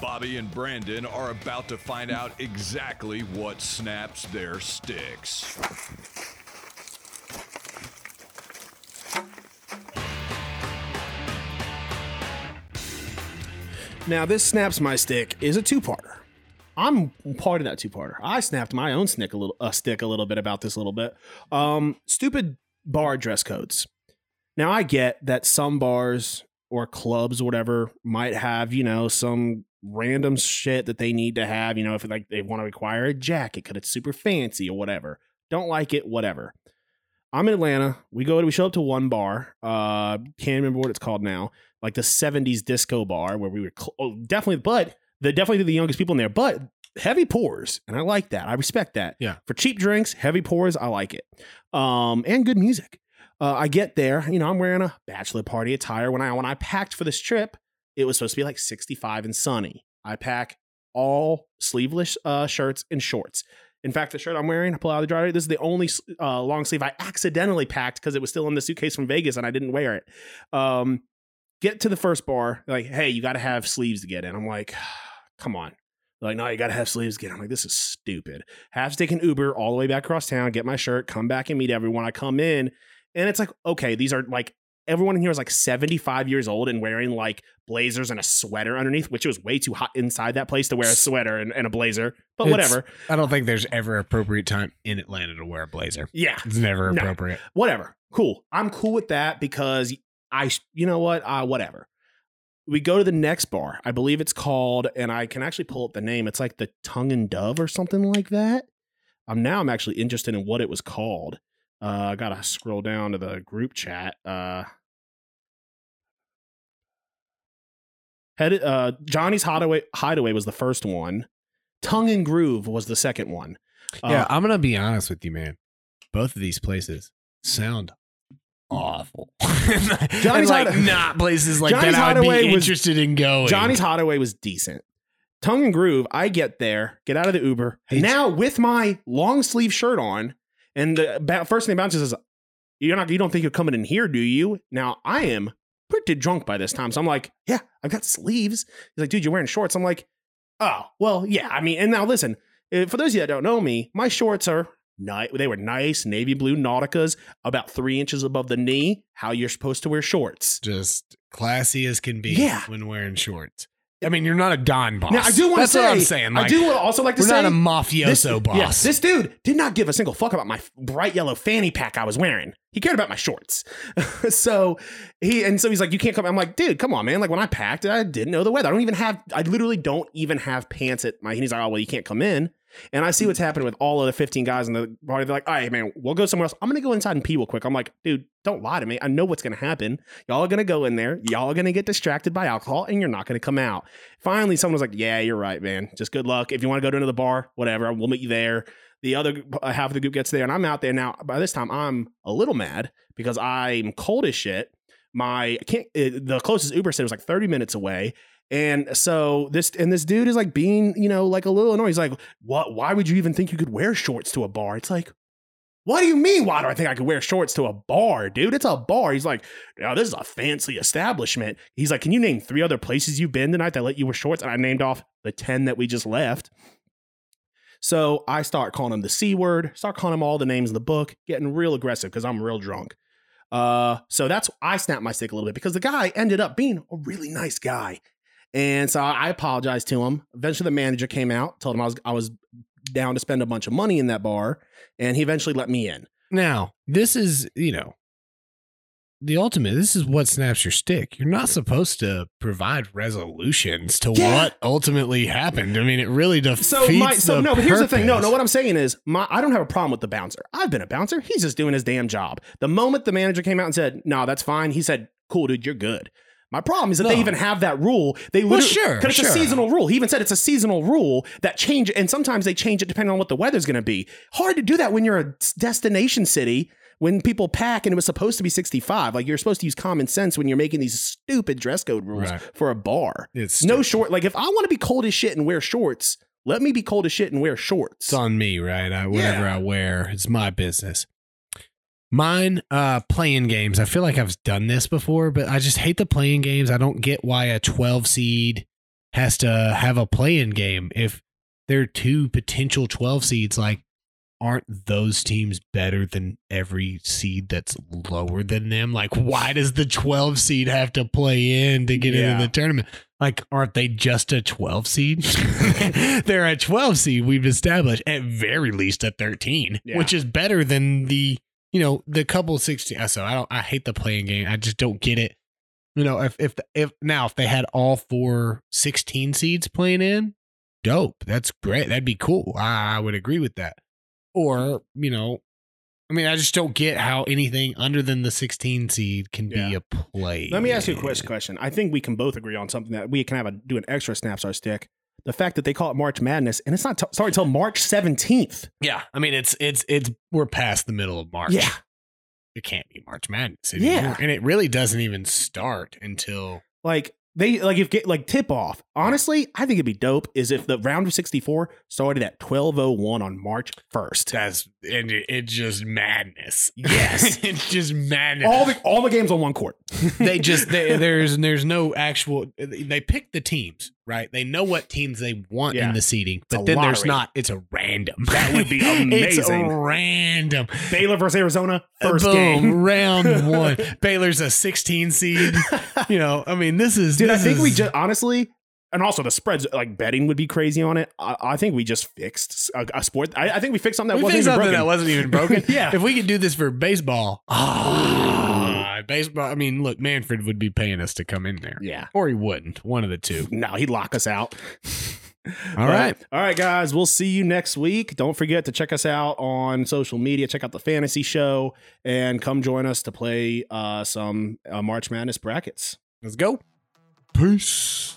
Bobby and Brandon are about to find out exactly what snaps their sticks. Now, this snaps my stick is a two-parter. I'm part of that two-parter. I snapped my own stick a little, a stick a little bit about this a little bit. Um, stupid bar dress codes. Now, I get that some bars or clubs or whatever might have, you know, some random shit that they need to have. You know, if like they want to require a jacket because it's super fancy or whatever. Don't like it, whatever. I'm in Atlanta. We go to we show up to one bar. Uh, can't remember what it's called now. Like the '70s disco bar where we were cl- oh, definitely, but the definitely the youngest people in there. But heavy pours, and I like that. I respect that. Yeah. For cheap drinks, heavy pours, I like it. Um, and good music. Uh, I get there, you know, I'm wearing a bachelor party attire. When I when I packed for this trip, it was supposed to be like 65 and sunny. I pack all sleeveless uh, shirts and shorts. In fact, the shirt I'm wearing, I pull out of the dryer. This is the only uh, long sleeve I accidentally packed because it was still in the suitcase from Vegas and I didn't wear it. Um, get to the first bar, like, hey, you got to have sleeves to get in. I'm like, come on. They're like, no, you got to have sleeves to get in. I'm like, this is stupid. Have to take an Uber all the way back across town, get my shirt, come back and meet everyone. I come in and it's like, okay, these are like, everyone in here is like 75 years old and wearing like blazers and a sweater underneath, which it was way too hot inside that place to wear a sweater and, and a blazer, but It's- whatever. I don't think there's ever appropriate time in Atlanta to wear a blazer. Yeah. It's never No. appropriate. whatever. Cool. I'm cool with that because I, you know what? Uh, whatever. We go to the next bar. I believe it's called, and I can actually pull up the name. It's like the Tongue and Dove or something like that. Um, now I'm actually interested in what it was called. Uh, I gotta scroll down to the group chat. Uh, headed, uh, Johnny's Hideaway, Hideaway was the first one. Tongue and Groove was the second one. yeah, Uh, I'm gonna be honest with you, man. Both of these places sound awful. [laughs] Johnny's like not places like Johnny's that. I'd Hideaway be was- interested in going. Johnny's Hideaway was decent. Tongue and Groove, I get there, get out of the Uber, Hey, now with my long sleeve shirt on, and the ba- first thing bounces is, "You're not, you don't think you're coming in here, do you?" Now I am pretty drunk by this time, so I'm like, "Yeah, I've got sleeves." He's like, "Dude, you're wearing shorts." I'm like, "Oh, well, yeah." I mean, and now listen, eh, for those of you that don't know me, my shorts are ni- They were nice navy blue Nauticas, about three inches above the knee. How you're supposed to wear shorts. just classy as can be Yeah. when wearing shorts. I mean, you're not a Don boss. Now I do want to That's say, what I'm saying. I do also like to say, we're say not a mafioso this, boss. Yes, this dude did not give a single fuck about my bright yellow fanny pack I was wearing. He cared about my shorts. [laughs] so he and so he's like, "You can't come." I'm like, "Dude, come on, man! Like when I packed, I didn't know the weather. I don't even have. I literally don't even have pants at my." He's like, "Oh well, you can't come in." And I see what's happening with all of the 15 guys in the party. They're like, all right, man, we'll go somewhere else. I'm going to go inside and pee real quick. I'm like, dude, don't lie to me. I know what's going to happen. Y'all are going to go in there. Y'all are going to get distracted by alcohol and you're not going to come out. Finally, someone was like, yeah, you're right, man. Just good luck. If you want to go to another bar, whatever, we'll meet you there. The other uh, half of the group gets there and I'm out there. Now, by this time, I'm a little mad because I'm cold as shit. My, I can't, uh, the closest Uber said was like 30 minutes away. And so this and this dude is like being, you know, like a little annoyed. He's like, "What? Why would you even think you could wear shorts to a bar?" It's like, what do you mean? Why do I think I could wear shorts to a bar, dude? It's a bar. He's like, "Now this is a fancy establishment." He's like, "Can you name three other places you've been tonight that let you wear shorts?" And I named off the ten that we just left. So I start calling him the c word. Start calling him all the names in the book. Getting real aggressive because I'm real drunk. Uh, so that's I snapped my stick a little bit because the guy ended up being a really nice guy. And so I apologized to him. Eventually, the manager came out, told him I was I was down to spend a bunch of money in that bar, and he eventually let me in. Now, this is, you know, the ultimate. This is what snaps your stick. You're not supposed to provide resolutions to Yeah. what ultimately happened. I mean, it really defeats So my so no, but here's the thing. No, no. What I'm saying is, my I don't have a problem with the bouncer. I've been a bouncer. He's just doing his damn job. The moment the manager came out and said, "No, that's fine," he said, "Cool, dude, you're good." My problem is that No. they even have that rule. They Well, literally, sure, 'cause it's a seasonal rule. He even said it's a seasonal rule that change, and sometimes they change it depending on what the weather's going to be. Hard to do that when you're a destination city. When people pack and it was supposed to be 65, like you're supposed to use common sense when you're making these stupid dress code rules Right. for a bar. It's no short. Like if I want to be cold as shit and wear shorts, let me be cold as shit and wear shorts. It's on me, right? I, whatever Yeah. I wear, it's my business. Mine, uh, playing games. I feel like I've done this before, but I just hate the playing games. I don't get why a 12 seed has to have a playing game. If there are two potential 12 seeds, like, aren't those teams better than every seed that's lower than them? Like, why does the 12 seed have to play in to get Yeah. into the tournament? Like, aren't they just a 12 seed? [laughs] [laughs] They're a 12 seed. We've established at very least a 13, Yeah. which is better than the, you know, the couple 16. uh, So I don't, I hate the playing game. I just don't get it. You know, if, if, if now, if they had all four 16 seeds playing in, dope. That's great. That'd be cool. I, I would agree with that. Or, you know, I mean, I just don't get how anything under than the 16 seed can be a play. Let me ask you a quick question. I think we can both agree on something that we can have a do an extra snaps our stick. The fact that they call it March Madness and it's not t- starting until March 17th. Yeah, I mean, it's it's it's we're past the middle of March. Yeah. it can't be March Madness Yeah. and it really doesn't even start until Like they like if get like tip off. Honestly, I think it'd be dope is if the round of 64 started at 1201 on March 1st. that's and it, it's just madness. Yes. [laughs] it's just madness. All the all the games on one court. [laughs] they just they, there's there's no actual. They pick the teams, right? They know what teams they want Yeah. in the seating, but then there's not. It's a random. That would be [laughs] amazing. it's random. Baylor versus Arizona first Boom, game. round one. Baylor's a 16 seed. You know, I mean, this is. Dude, I this think we just honestly, and also the spreads like betting would be crazy on it. I, I think we just fixed a, a sport. I, I think we fixed something that we wasn't fixed even something broken. that wasn't even broken. [laughs] Yeah. If we could do this for baseball, [sighs] ah, baseball. I mean, look, Manfred would be paying us to come in there, yeah. or he wouldn't. One of the two. [laughs] No, he'd lock us out. [laughs] All right. All right, guys. We'll see you next week. Don't forget to check us out on social media. Check out the fantasy show and come join us to play uh, some uh, March Madness brackets. Let's go. Peace.